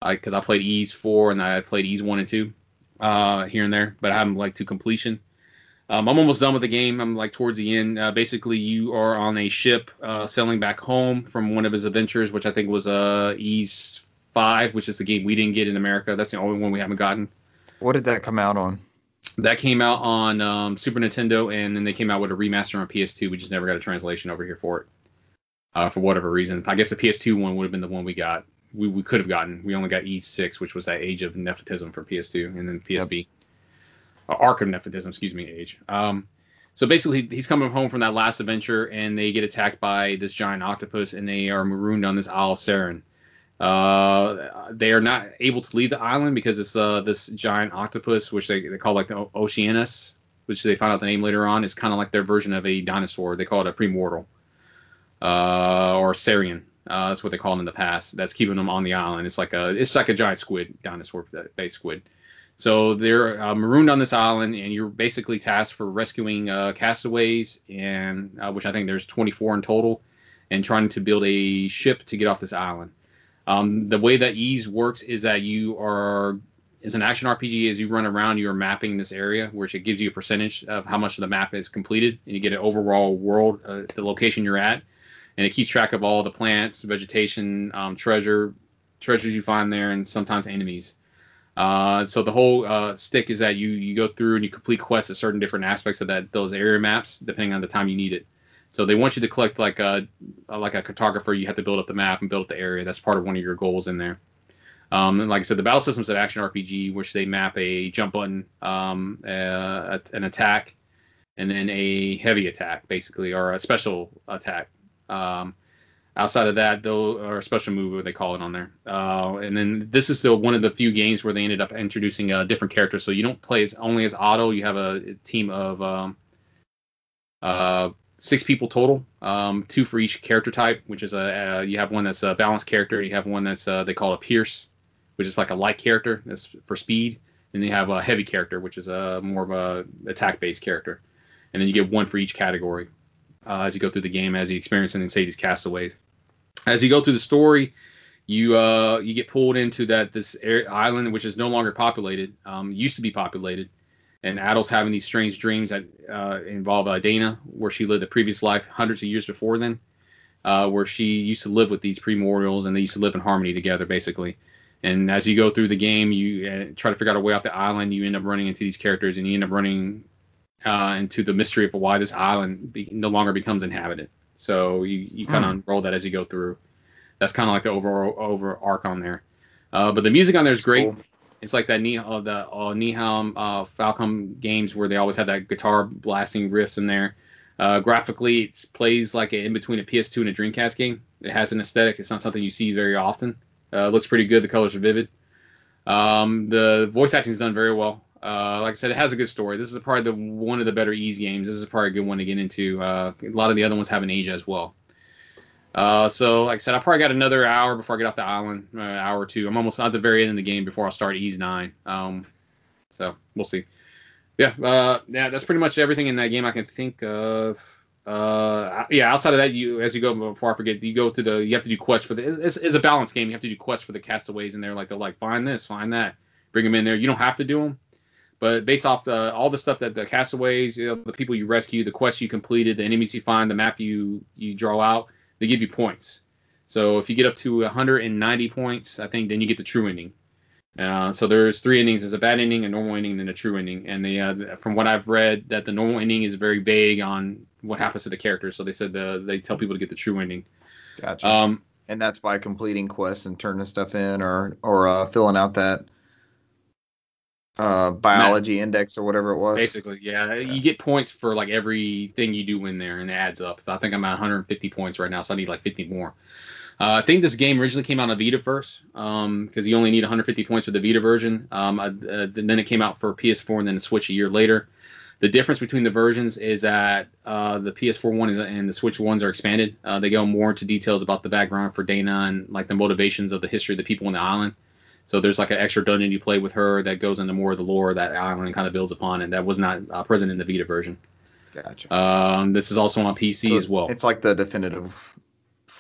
because I played Ys four and I played Ys one and two uh, here and there, but I haven't like to completion. Um, I'm almost done with the game. I'm like towards the end. Uh, basically, you are on a ship uh, sailing back home from one of his adventures, which I think was uh, Ys five, which is the game we didn't get in America. That's the only one we haven't gotten. What did that come out on? That came out on um, Super Nintendo, and then they came out with a remaster on PS2. We just never got a translation over here for it, uh, for whatever reason. I guess the PS2 one would have been the one we got. We, we could have gotten. We only got Ys 6, which was that Age of Nepotism for PS2, and then PSP. Uh, Arc of Nepotism, excuse me, Age. Um, So basically, he's coming home from that last adventure, and they get attacked by this giant octopus, and they are marooned on this Isle of Seiren. Uh, they are not able to leave the island because it's uh, this giant octopus, which they, they call like the Oceanus, which they find out the name later on, It's kind of like their version of a dinosaur. They call it a primordial uh, or Sarian. Uh, that's what they call them in the past. That's keeping them on the island. It's like a it's like a giant squid, dinosaur based squid. So they're uh, marooned on this island, and you're basically tasked for rescuing uh, castaways, and uh, which I think there's 24 in total, and trying to build a ship to get off this island. Um, the way that Ys works is that you are as an action RPG as you run around, you are mapping this area, which it gives you a percentage of how much of the map is completed, and you get an overall world, uh, the location you're at, and it keeps track of all the plants, vegetation, um, treasure, treasures you find there, and sometimes enemies. Uh, so the whole uh, stick is that you you go through and you complete quests at certain different aspects of that those area maps, depending on the time you need it. So they want you to collect like a like a cartographer. You have to build up the map and build up the area. That's part of one of your goals in there. Um, and like I said, the battle system's an action RPG, which they map a jump button, um, uh, an attack, and then a heavy attack, basically, or a special attack. Um, outside of that, though, or a special move, what they call it on there. Uh, and then this is still one of the few games where they ended up introducing a different character. So you don't play as only as Otto. You have a team of um, uh, six people total, um, two for each character type, which is a you have one that's a balanced character. You have one that's uh, they call a Pierce, which is like a light character that's for speed. And you have a heavy character, which is a more of a attack based character. And then you get one for each category uh, as you go through the game, as you experience and say these castaways as you go through the story, you uh, you get pulled into that this island which is no longer populated, um, used to be populated, and Adol's having these strange dreams that uh, involve uh, Dana, where she lived a previous life hundreds of years before then, uh, where she used to live with these primordials and they used to live in harmony together, basically. And as you go through the game, you uh, try to figure out a way off the island. You end up running into these characters, and you end up running uh, into the mystery of why this island be- no longer becomes inhabited. So you, you kind of mm. unroll that as you go through. That's kind of like the overall over arc on there. Uh, but the music on there is great. Cool. It's like that Ne- uh, the uh, uh, Falcom games where they always have that guitar blasting riffs in there. Uh, graphically, it plays like a, in between a PS2 and a Dreamcast game. It has an aesthetic. It's not something you see very often. Uh, looks pretty good. The colors are vivid. Um, the voice acting is done very well. Uh, like I said, it has a good story. This is probably the one of the better Ys games. This is probably a good one to get into. Uh, a lot of the other ones have an age as well. Uh, so, like I said, I probably got another hour before I get off the island, uh, hour or two. I'm almost at the very end of the game before I start Ys Nine. Um, so we'll see. Yeah, uh, yeah, that's pretty much everything in that game I can think of. Uh, yeah, outside of that, you as you go before I forget, you go to the you have to do quests for the. It's, it's a balance game. You have to do quests for the castaways, and they're like they're like find this, find that, bring them in there. You don't have to do them, but based off the all the stuff that the castaways, you know, the people you rescue, the quests you completed, the enemies you find, the map you you draw out, they give you points. So if you get up to 190 points, I think then you get the true ending. Uh, so there's three endings: there's a bad ending, a normal ending, and a true ending. And they, uh, from what I've read, that the normal ending is very vague on what happens to the character. So they said the, they tell people to get the true ending. Gotcha. Um, and that's by completing quests and turning stuff in, or or uh, filling out that uh, biology index or whatever it was. Basically, yeah. yeah. You get points for like everything you do in there, and it adds up. I think I'm at 150 points right now, so I need like 50 more. Uh, I think this game originally came out on Vita first, because um, you only need 150 points for the Vita version. Um, uh, then it came out for PS4 and then Switch a year later. The difference between the versions is that uh, the PS4 one is, and the Switch ones are expanded. Uh, they go more into details about the background for Dana and like the motivations of the history of the people on the island. So there's like an extra dungeon you play with her that goes into more of the lore that island kind of builds upon, and that was not uh, present in the Vita version. Gotcha. Um, this is also on PC so as well. It's like the definitive,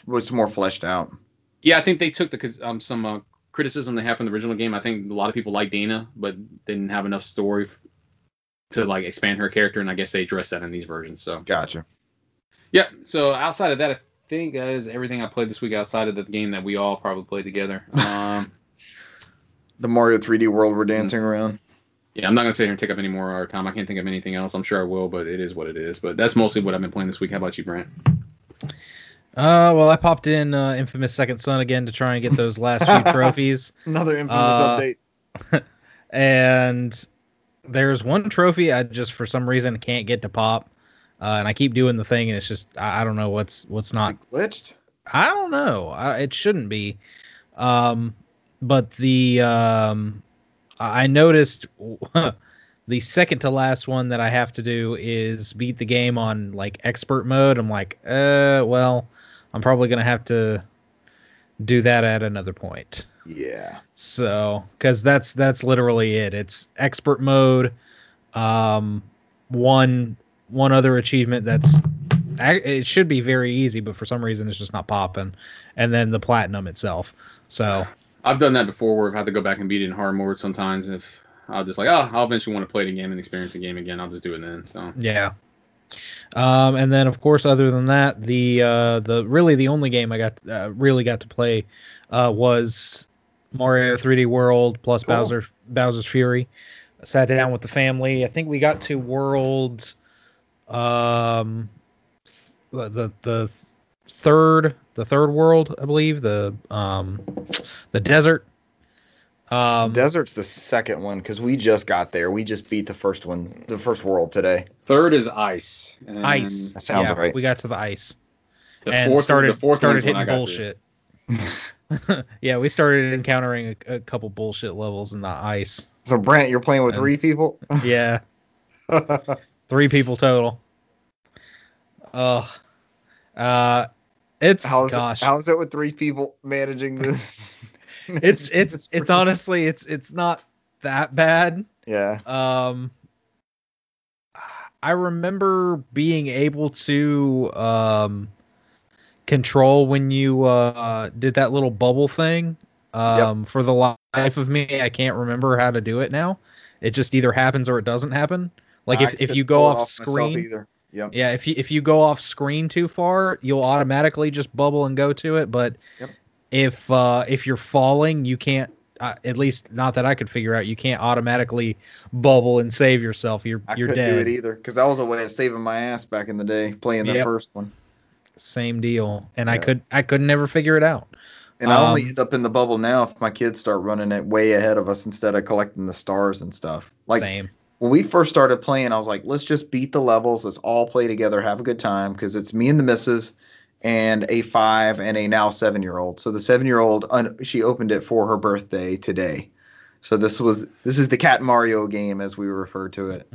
was more fleshed out. Yeah, I think they took the um, some uh, criticism they have from the original game. I think a lot of people like Dana, but didn't have enough story to like expand her character, and I guess they addressed that in these versions. So gotcha. Yeah. So outside of that, I think that is everything I played this week outside of the game that we all probably played together. Um, the Mario 3D world we're dancing mm-hmm. around. Yeah, I'm not gonna sit here and take up any more of our time. I can't think of anything else. I'm sure I will, but it is what it is. But that's mostly what I've been playing this week. How about you, Brant? Uh, well, I popped in uh, Infamous Second Son again to try and get those last few trophies. Another Infamous uh, update. and there's one trophy I just for some reason can't get to pop. uh, and I keep doing the thing, and it's just I, I don't know what's what's Is not. it glitched? I don't know. I, it shouldn't be. Um, but the um, I noticed the second to last one that I have to do is beat the game on like expert mode. I'm like, uh, well, I'm probably gonna have to do that at another point. Yeah. So, because that's that's literally it. It's expert mode. Um, one one other achievement that's it should be very easy, but for some reason it's just not popping. And then the platinum itself. So I've done that before where I've had to go back and beat it in hard mode sometimes if I'll just like, oh, I'll eventually want to play the game and experience the game again. I'll just do it then. So yeah. Um, and then of course, other than that, the uh, the really the only game I got uh, really got to play uh, was Mario 3D World plus Cool. Bowser Bowser's Fury. I sat down with the family. I think we got to World, um, th- the the third the third world I believe the um the desert. Um, Desert's the second one because we just got there. We just beat the first one, the first world today. third is ice. And ice. That sounds yeah, right. we got to the ice. The and fourth, started the fourth started one's when I hitting bullshit. yeah, we started encountering a, a couple bullshit levels in the ice. So Brant, you're playing with And- three people. Yeah, three people total. Ugh. Uh, it's how's gosh, it, how's it with three people managing this? it's it's it's honestly it's it's not that bad. yeah. Um, I remember being able to um control when you uh did that little bubble thing. Um, for the life of me, I can't remember how to do it now. It just either happens or it doesn't happen. Like I if, if you go it off screen, either. Yep. yeah, if you if you go off screen too far, you'll automatically just bubble and go to it. But Yep. if uh, if you're falling, you can't. Uh, at least not that I could figure out. You can't automatically bubble and save yourself. You're I you're dead. I couldn't do it either because that was a way of saving my ass back in the day playing the Yep. first one. Same deal. And I could I could never figure it out. And I only Um, end up in the bubble now if my kids start running it way ahead of us instead of collecting the stars and stuff. Like Same. When we first started playing, I was like, let's just beat the levels. Let's all play together, have a good time because it's me and the missus and a five and a now seven year old. So the seven year old, un- she opened it for her birthday today. So this was this is the Cat Mario game as we refer to it.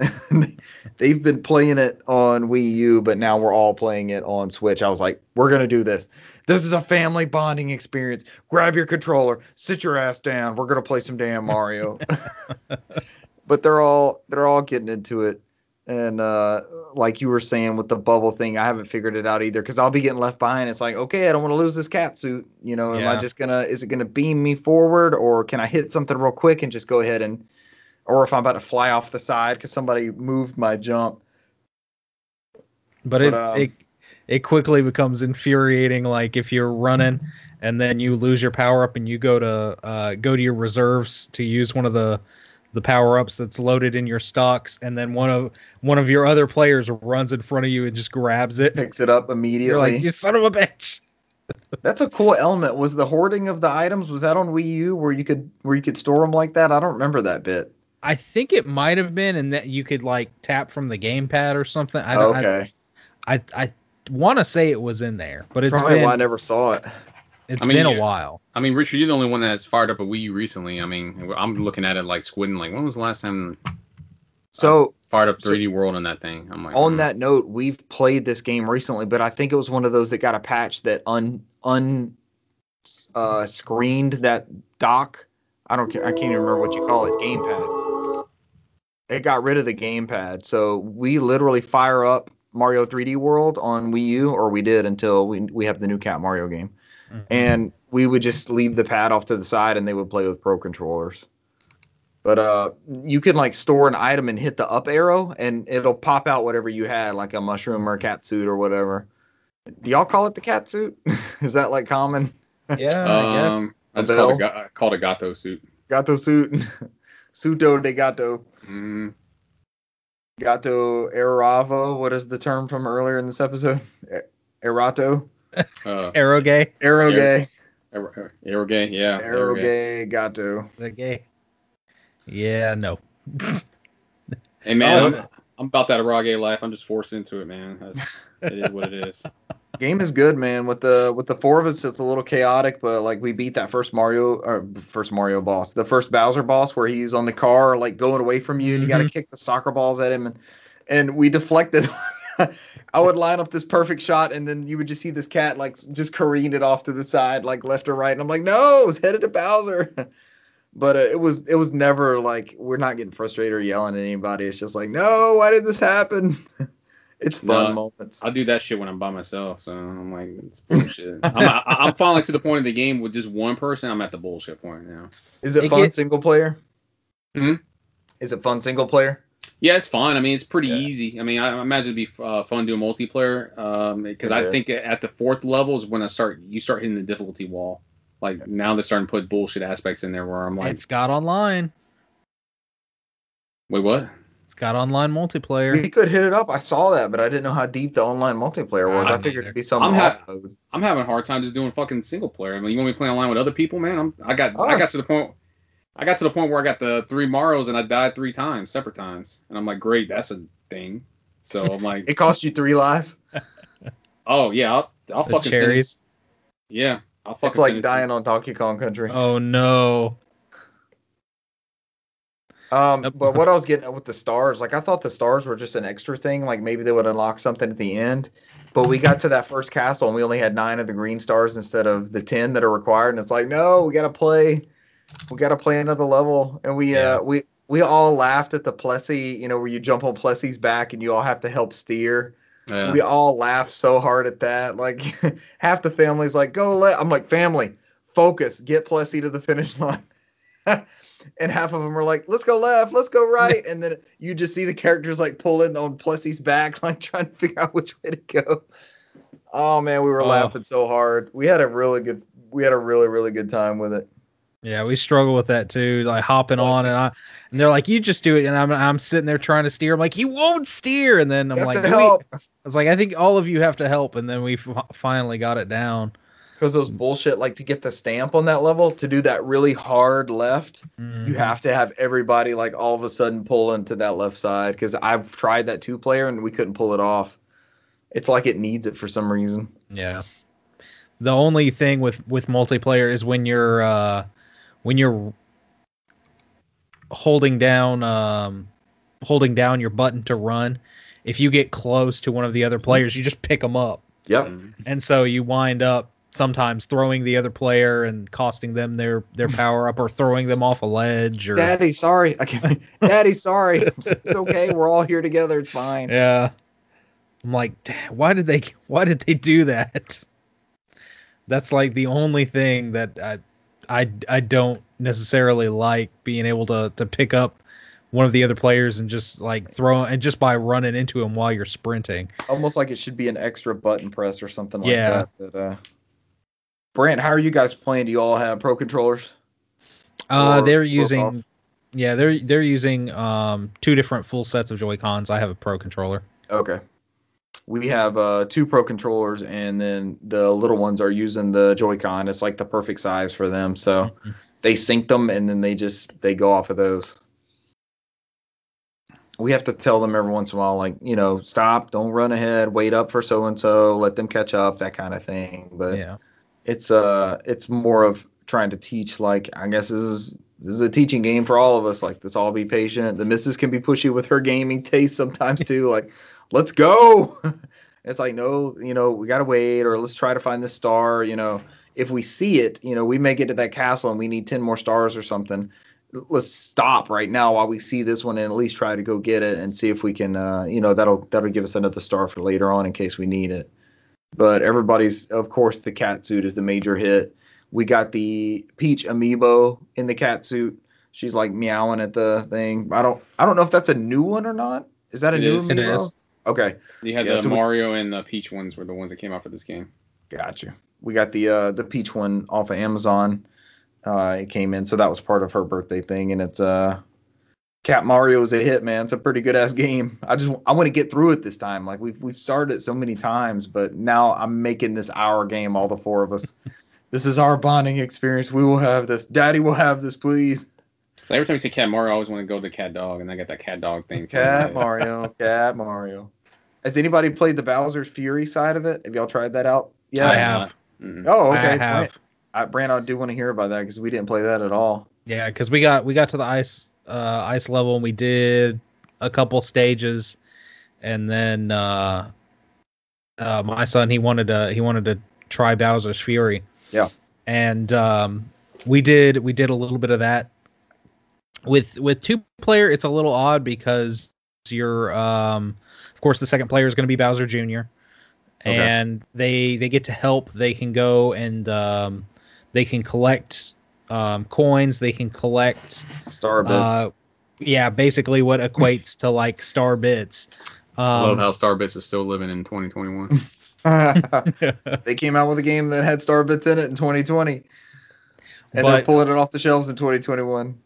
They've been playing it on Wii U, but now we're all playing it on Switch. I was like, we're gonna do this. This is a family bonding experience. Grab your controller, sit your ass down. We're gonna play some damn Mario. but they're all they're all getting into it. And uh, like you were saying with the bubble thing, I haven't figured it out either because I'll be getting left behind. It's like, okay, I don't want to lose this cat suit. You know, am I just gonna is it gonna beam me forward or can I hit something real quick and just go ahead and, or if I'm about to fly off the side because somebody moved my jump. But it, um, it it quickly becomes infuriating. Like if you're running and then you lose your power up and you go to uh, go to your reserves to use one of the the power ups that's loaded in your stocks, and then one of one of your other players runs in front of you and just grabs it. Picks it up immediately. You're like, you son of a bitch. That's a cool element. Was the hoarding of the items was that on Wii U where you could where you could store them like that? I don't remember that bit. I think it might have been, and that you could like tap from the gamepad or something. I don't. okay, I I, I want to say it was in there, but it's probably been why I never saw it. It's I mean, been a while. I mean, Richard, you're the only one that's fired up a Wii U recently. I mean, I'm looking at it like squidding. Like, when was the last time So fired up 3D World on that thing? I'm like, on mm. that note, we've played this game recently, but I think it was one of those that got a patch that un un uh, screened that dock. I don't care. I can't even remember what you call it. Gamepad. It got rid of the gamepad, so we literally fire up Mario 3D World on Wii U, or we did until we we have the new Cat Mario game, Mhm. and we would just leave the pad off to the side, and they would play with pro controllers. But uh, you can like store an item and hit the up arrow, and it'll pop out whatever you had, like a mushroom or a cat suit or whatever. Do y'all call it the cat suit? Is that like common? yeah, I guess. Um, I A just called it, bell? called it Gato suit. Gato suit, suto de gato, Mm, gato eravo. What is the term from earlier in this episode? E- Erato, uh, Arrow gay. eroge, Aer- Aerogay, yeah. Aerogay. eroge, gato. The gay. Yeah, no. Hey man, Oh, I'm, I'm about that Arage life. I'm just forced into it, man. That's, it is what it is. Game is good, man. With the with the four of us, it's a little chaotic, but like we beat that first Mario or first Mario boss, the first Bowser boss, where he's on the car, like going away from you, and you got to kick the soccer balls at him, and and we deflected. I would line up this perfect shot, and then you would just see this cat like just careen it off to the side, like left or right, and I'm like, no, it's headed to Bowser. but uh, it was it was never like we're not getting frustrated or yelling at anybody. It's just like, no, why did this happen? it's fun No, moments. I'll do that shit when I'm by myself. So I'm like, it's bullshit. I'm, I, I'm finally to the point of the game with just one person. I'm at the bullshit point now. Is it It fun get- single player? Hmm? Is it fun single player? Yeah, it's fun. I mean, it's pretty Yeah. easy. I mean, I imagine it'd be uh, fun doing multiplayer because Yeah. I think at the fourth level is when I start you start hitting the difficulty wall. Like now they're starting to put bullshit aspects in there where I'm like, it's got online. wait, what? It's got online multiplayer. We could hit it up. I saw that, but I didn't know how deep the online multiplayer was. I I figured neither. it'd be something. I'm ha- I'm having a hard time just doing fucking single player. I mean, you want me to play online with other people, man? I'm I got I got to the point. I got to the point where I got the three Marios and I died three times, separate times, and I'm like, great, that's a thing. So I'm like, It cost you three lives. oh yeah, I'll, I'll The fucking send it- cherries. Yeah, I'll fucking It's like send it to dying on Donkey Kong Country. Oh no. Um, but what I was getting at with the stars, like I thought the stars were just an extra thing, like maybe they would unlock something at the end. But we got to that first castle and we only had nine of the green stars instead of the ten that are required. And it's like, no, we gotta play, we gotta play another level. And we Yeah. uh we we all laughed at the Plessie, you know, where you jump on Plessie's back and you all have to help steer. Yeah. We all laughed so hard at that. Like half the family's like, go let I'm like, family, focus, get Plessie to the finish line. and half of them are like, let's go left, let's go right. And then you just see the characters like pulling on Plessie's back, like trying to figure out which way to go. Oh man, we were Oh. laughing so hard. We had a really good we had a really, really good time with it. Yeah, we struggle with that too, like hopping on and I and they're like, you just do it, and I'm I'm sitting there trying to steer. I'm like, he won't steer, and then I'm You like, help. I was like, I think all of you have to help, and then we f- finally got it down. Because those bullshit, like to get the stamp on that level, to do that really hard left, Mhm. you have to have everybody like all of a sudden pull into that left side because i've tried that two player and we couldn't pull it off it's like it needs it for some reason Yeah. The only thing with with multiplayer is when you're uh when you're holding down um holding down your button to run. If you get close to one of the other players, you just pick them up, yep Mm. and so you wind up sometimes throwing the other player and costing them their their power up, or throwing them off a ledge, or daddy sorry I can't, daddy sorry it's okay we're all here together it's fine Yeah. I'm like, why did they why did they do that? That's like the only thing that I I I don't necessarily like being able to to pick up one of the other players and just like throw and just by running into him while you're sprinting. almost like it should be an extra button press or something like Yeah. that that uh brant how are you guys playing do you all have pro controllers Uh they're using off? yeah, they're they're using um two different full sets of Joy-Cons. I have a pro controller. Okay. We have uh, two Pro controllers, and then the little ones are using the Joy-Con. It's like the perfect size for them, so Mhm. they sync them, and then they just they go off of those. We have to tell them every once in a while, like you know, stop, don't run ahead, wait up for so and so, let them catch up, that kind of thing. But Yeah. it's uh, it's more of trying to teach. Like I guess this is this is a teaching game for all of us. Like let's all be patient. The missus can be pushy with her gaming taste sometimes too. Like let's go. it's like no, you know, we gotta wait, or let's try to find this star. You know, if we see it, you know, we may get to that castle and we need ten more stars or something. Let's stop right now while we see this one and at least try to go get it and see if we can. Uh, you know, that'll that'll give us another star for later on in case we need it. But everybody's, of course, the cat suit is the major hit. We got the Peach amiibo in the cat suit. She's like meowing at the thing. I don't I don't know if that's a new one or not. Is that a It new is. It amiibo? is. Okay, You had Yeah, the so we- Mario and the Peach ones were the ones that came out for this game. gotcha. We got the uh the Peach one off of Amazon. Uh it came in, so that was part of her birthday thing, and it's uh Cat Mario is a hit, man. It's a pretty good ass game. I just I want to get through it this time. Like we've we've started it so many times, but now I'm making this our game, all the four of us. this is our bonding experience. We will have this. Daddy will have this, please. So every time you say Cat Mario, I always want to go to Cat Dog, and I got that Cat Dog thing. Cat Mario, Cat Mario. Has anybody played the Bowser's Fury side of it? Have y'all tried that out? Yeah, I have. Mm-hmm. Oh, okay. I have. Brant, I, Brant, I do want to hear about that because we didn't play that at all. Yeah, because we got we got to the ice uh, ice level and we did a couple stages, and then uh, uh, my son he wanted to he wanted to try Bowser's Fury. Yeah. And um, we did we did a little bit of that. With with two player, it's a little odd because you're um, of course the second player is going to be Bowser Jr. Okay. And they they get to help. They can go and um, they can collect um, coins. They can collect Star bits. uh, yeah, basically what equates to like star bits. I love Um, how Starbits is still living in 2021. they came out with a game that had star bits in it in 2020, and they're pulling it off the shelves in 2021.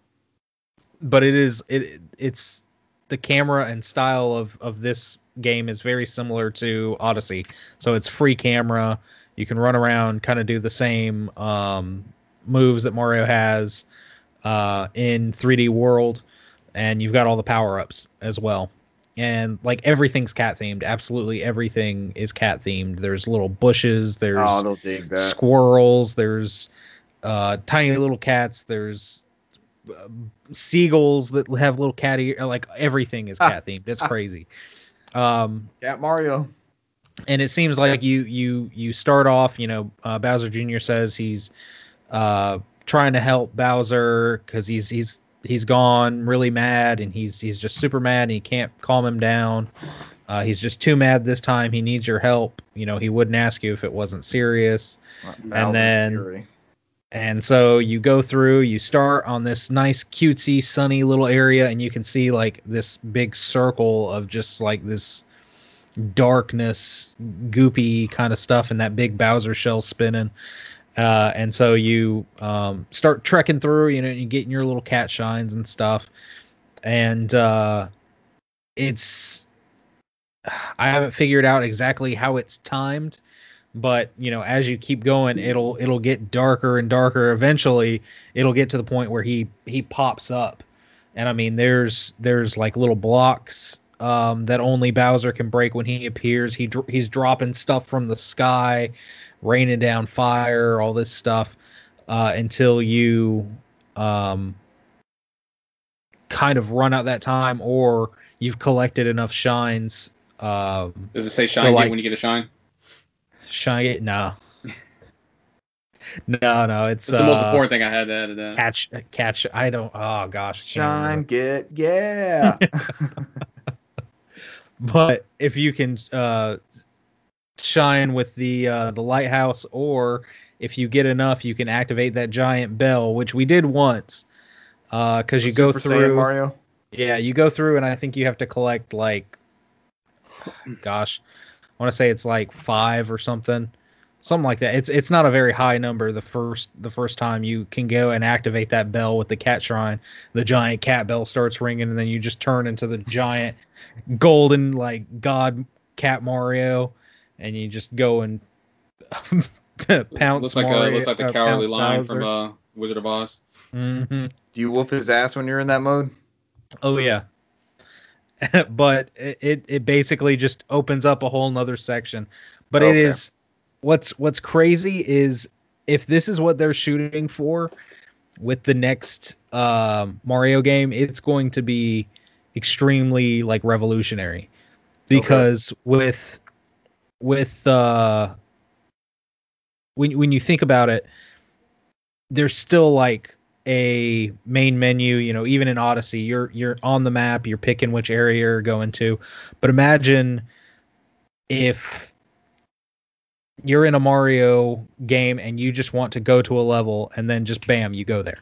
But it is it it's the camera and style of of this game is very similar to Odyssey. So it's free camera. You can run around, kind of do the same um, moves that Mario has uh, in 3D World, and you've got all the power ups as well. And like everything's cat themed. Absolutely everything is cat themed. There's little bushes. There's Oh, they'll dig that. squirrels. There's uh, tiny little cats. There's seagulls that have little cat ear. Like everything is cat themed. It's crazy. Um, Cat Mario. and it seems like you you you start off. You know, uh, Bowser Jr. says he's uh, trying to help Bowser because he's he's he's gone really mad and he's he's just super mad and he can't calm him down. Uh, he's just too mad this time. He needs your help. You know, he wouldn't ask you if it wasn't serious. And then-. And so you go through, you start on this nice, cutesy, sunny little area, and you can see like this big circle of just like this darkness, goopy kind of stuff, and that big Bowser shell spinning. Uh, and so you um, start trekking through, you know, you getting your little cat shines and stuff. And uh, it's, I haven't figured out exactly how it's timed but you know as you keep going it'll it'll get darker and darker eventually. It'll get to the point where he he pops up. And i mean there's there's like little blocks um, that only bowser can break when he appears. He dr- he's dropping stuff from the sky raining down fire all this stuff uh, until you um, kind of run out that time or you've collected enough shines um, Does it say shine So, like- when you get a shine? Shine it? No. no, no. It's That's the most uh, important thing I had to add to that. Catch, catch. I don't. Oh gosh. I Shine, remember. get, yeah. But if you can uh, shine with the uh, the lighthouse, or if you get enough, you can activate that giant bell, which we did once. Because you go Super Saiyan through. Mario. Yeah, you go through, and I think you have to collect like, gosh, I want to say it's like five or something, something like that. It's it's not a very high number. The first the first time you can go and activate that bell with the cat shrine, the giant cat bell starts ringing, and then you just turn into the giant golden like god cat Mario, and you just go and pounce. looks like Mario, a, looks like the uh, cowardly lion Bowser. from uh, Wizard of Oz. Mhm. Do you whoop his ass when you're in that mode? Oh yeah. but it, it it basically just opens up a whole nother section. But it Okay. is what's what's crazy is if this is what they're shooting for with the next um, Mario game, it's going to be extremely like revolutionary because with with uh when when you think about it, there's still like a main menu, you know, even in Odyssey, you're you're on the map, you're picking which area you're going to. But imagine if you're in a Mario game and you just want to go to a level and then just bam, you go there.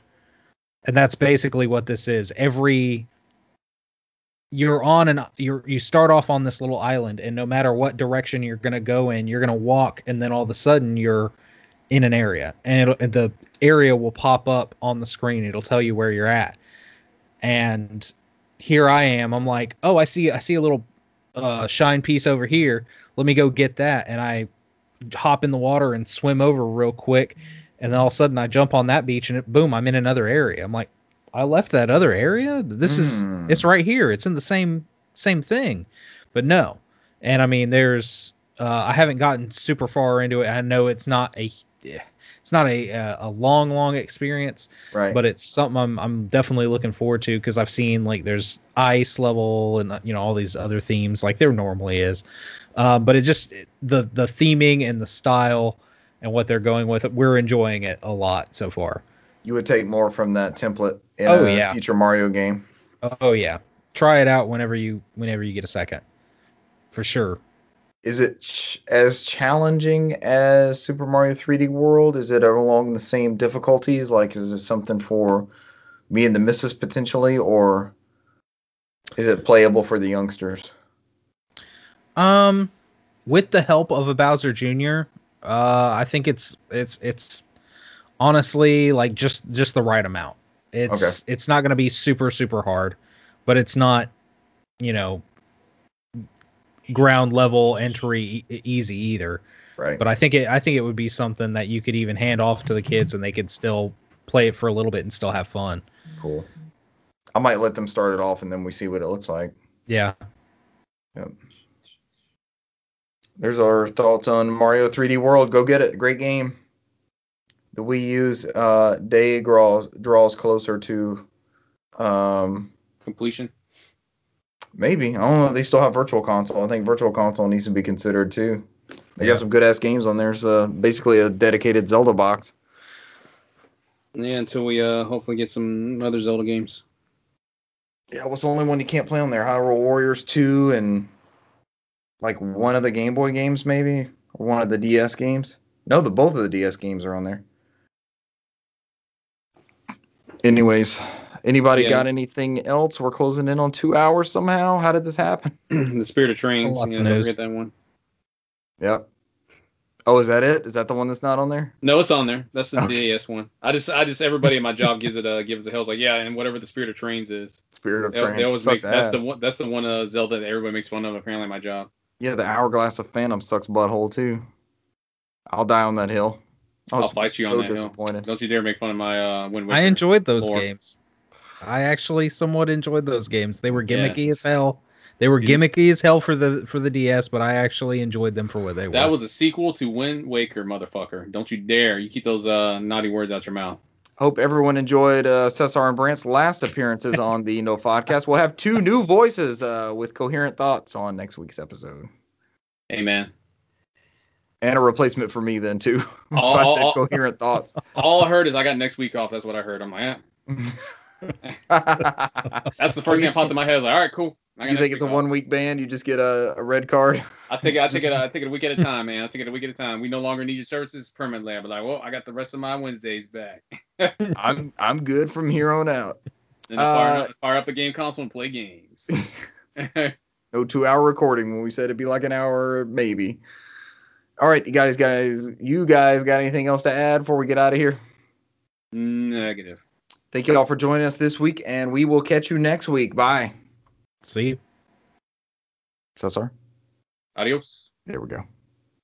And that's basically what this is. Every you're on and you're you start off on this little island and no matter what direction you're going to go in, you're going to walk and then all of a sudden you're in an area and, it'll, the area will pop up on the screen. It'll tell you where you're at. And here I am. I'm like, "Oh, I see I see a little uh, shine piece over here. Let me go get that." And I hop in the water and swim over real quick. And then all of a sudden I jump on that beach and it, boom, I'm in another area. I'm like, I left that other area. This Hmm. is it's right here. It's in the same same thing, but no. And I mean, there's uh, I haven't gotten super far into it. I know it's not a it's not a a long long experience, Right. but it's something I'm I'm definitely looking forward to because I've seen like there's ice level and you know all these other themes like there normally is, um, but it just the the theming and the style and what they're going with we're enjoying it a lot so far. you would take more from that template in Oh, a yeah. future Mario game. Oh yeah, try it out whenever you whenever you get a second, for sure. Is it ch- as challenging as Super Mario 3D World? Is it along the same difficulties? Like, is this something for me and the missus potentially, or is it playable for the youngsters? Um, with the help of a Bowser Jr., uh, I think it's it's it's honestly like just just the right amount. It's Okay. it's not gonna be super super hard, but it's not you know ground level entry e- easy either. Right. But I think it I think it would be something that you could even hand off to the kids and they could still play it for a little bit and still have fun. cool. I might let them start it off and then we see what it looks like. Yeah. Yep. There's our thoughts on Mario 3D World. Go get it. Great game. The Wii U's uh, day draws draws closer to um, Completion. Maybe. I don't know. They still have Virtual Console. I think Virtual Console needs to be considered too. They Yeah. got some good ass games on there. It's uh, basically a dedicated Zelda box. Yeah, until we uh hopefully get some other Zelda games. Yeah, what's the only one you can't play on there? Hyrule Warriors 2 and like one of the Game Boy games maybe or one of the DS games. No, the both of the DS games are on there. Anyways, anybody Yeah. got anything else? We're closing in on two hours somehow. How did this happen? the Spirit of Trains. Lots yeah, of don't news. forget that one. Yep. Oh, is that it? Is that the one that's not on there? No, it's on there. That's the Okay. DS one. I just, I just, everybody in my job gives it a gives it a hell. It's like, yeah, and whatever the Spirit of Trains is. Spirit of They, Trains. they always make sucks that's the one. That's the one uh, Zelda that everybody makes fun of. Apparently, my job. Yeah, the Hourglass of Phantom sucks butthole too. I'll die on that hill. I was I'll fight you so on that hill. disappointed. Don't you dare make fun of my uh, Wind Waker. I enjoyed those lore. games. I actually somewhat enjoyed those games. They were Yeah. gimmicky as hell. They were You- gimmicky as hell for the for the DS, but I actually enjoyed them for what they were. That was a sequel to Wind Waker, motherfucker. Don't you dare. You keep those uh, naughty words out your mouth. Hope everyone enjoyed uh, Cesar and Brant's last appearances on the No Podcast. We'll have two new voices uh, with coherent thoughts on next week's episode, Amen. and a replacement for me then too. if Oh, I said oh. coherent thoughts. All I heard is I got next week off. That's what I heard. I'm like, eh. That's the first thing that popped in my head. I was like, all right, cool. You think it's a off. one week ban? You just get a, a red card. I take it. I take it. I take it a week at a time, man. I take it a week at a time. We no longer need your services permanently. I'm like, well, I got the rest of my Wednesdays back. I'm I'm good from here on out. Then I fire, Uh, up, fire up the game console and play games. No two hour recording when we said it'd be like an hour maybe. All right, you guys, guys, you guys got anything else to add before we get out of here? Negative. Thank you all for joining us this week, and we will catch you next week. Bye. See, you. Cesar. Adios. There we go.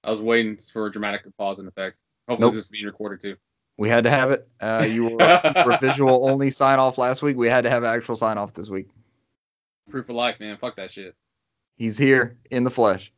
I was waiting for a dramatic pause and effect. Hopefully Nope. this is being recorded too. We had to have it. Uh, you were for visual only sign off last week. We had to have actual sign off this week. Proof of life, man. Fuck that shit. He's here in the flesh.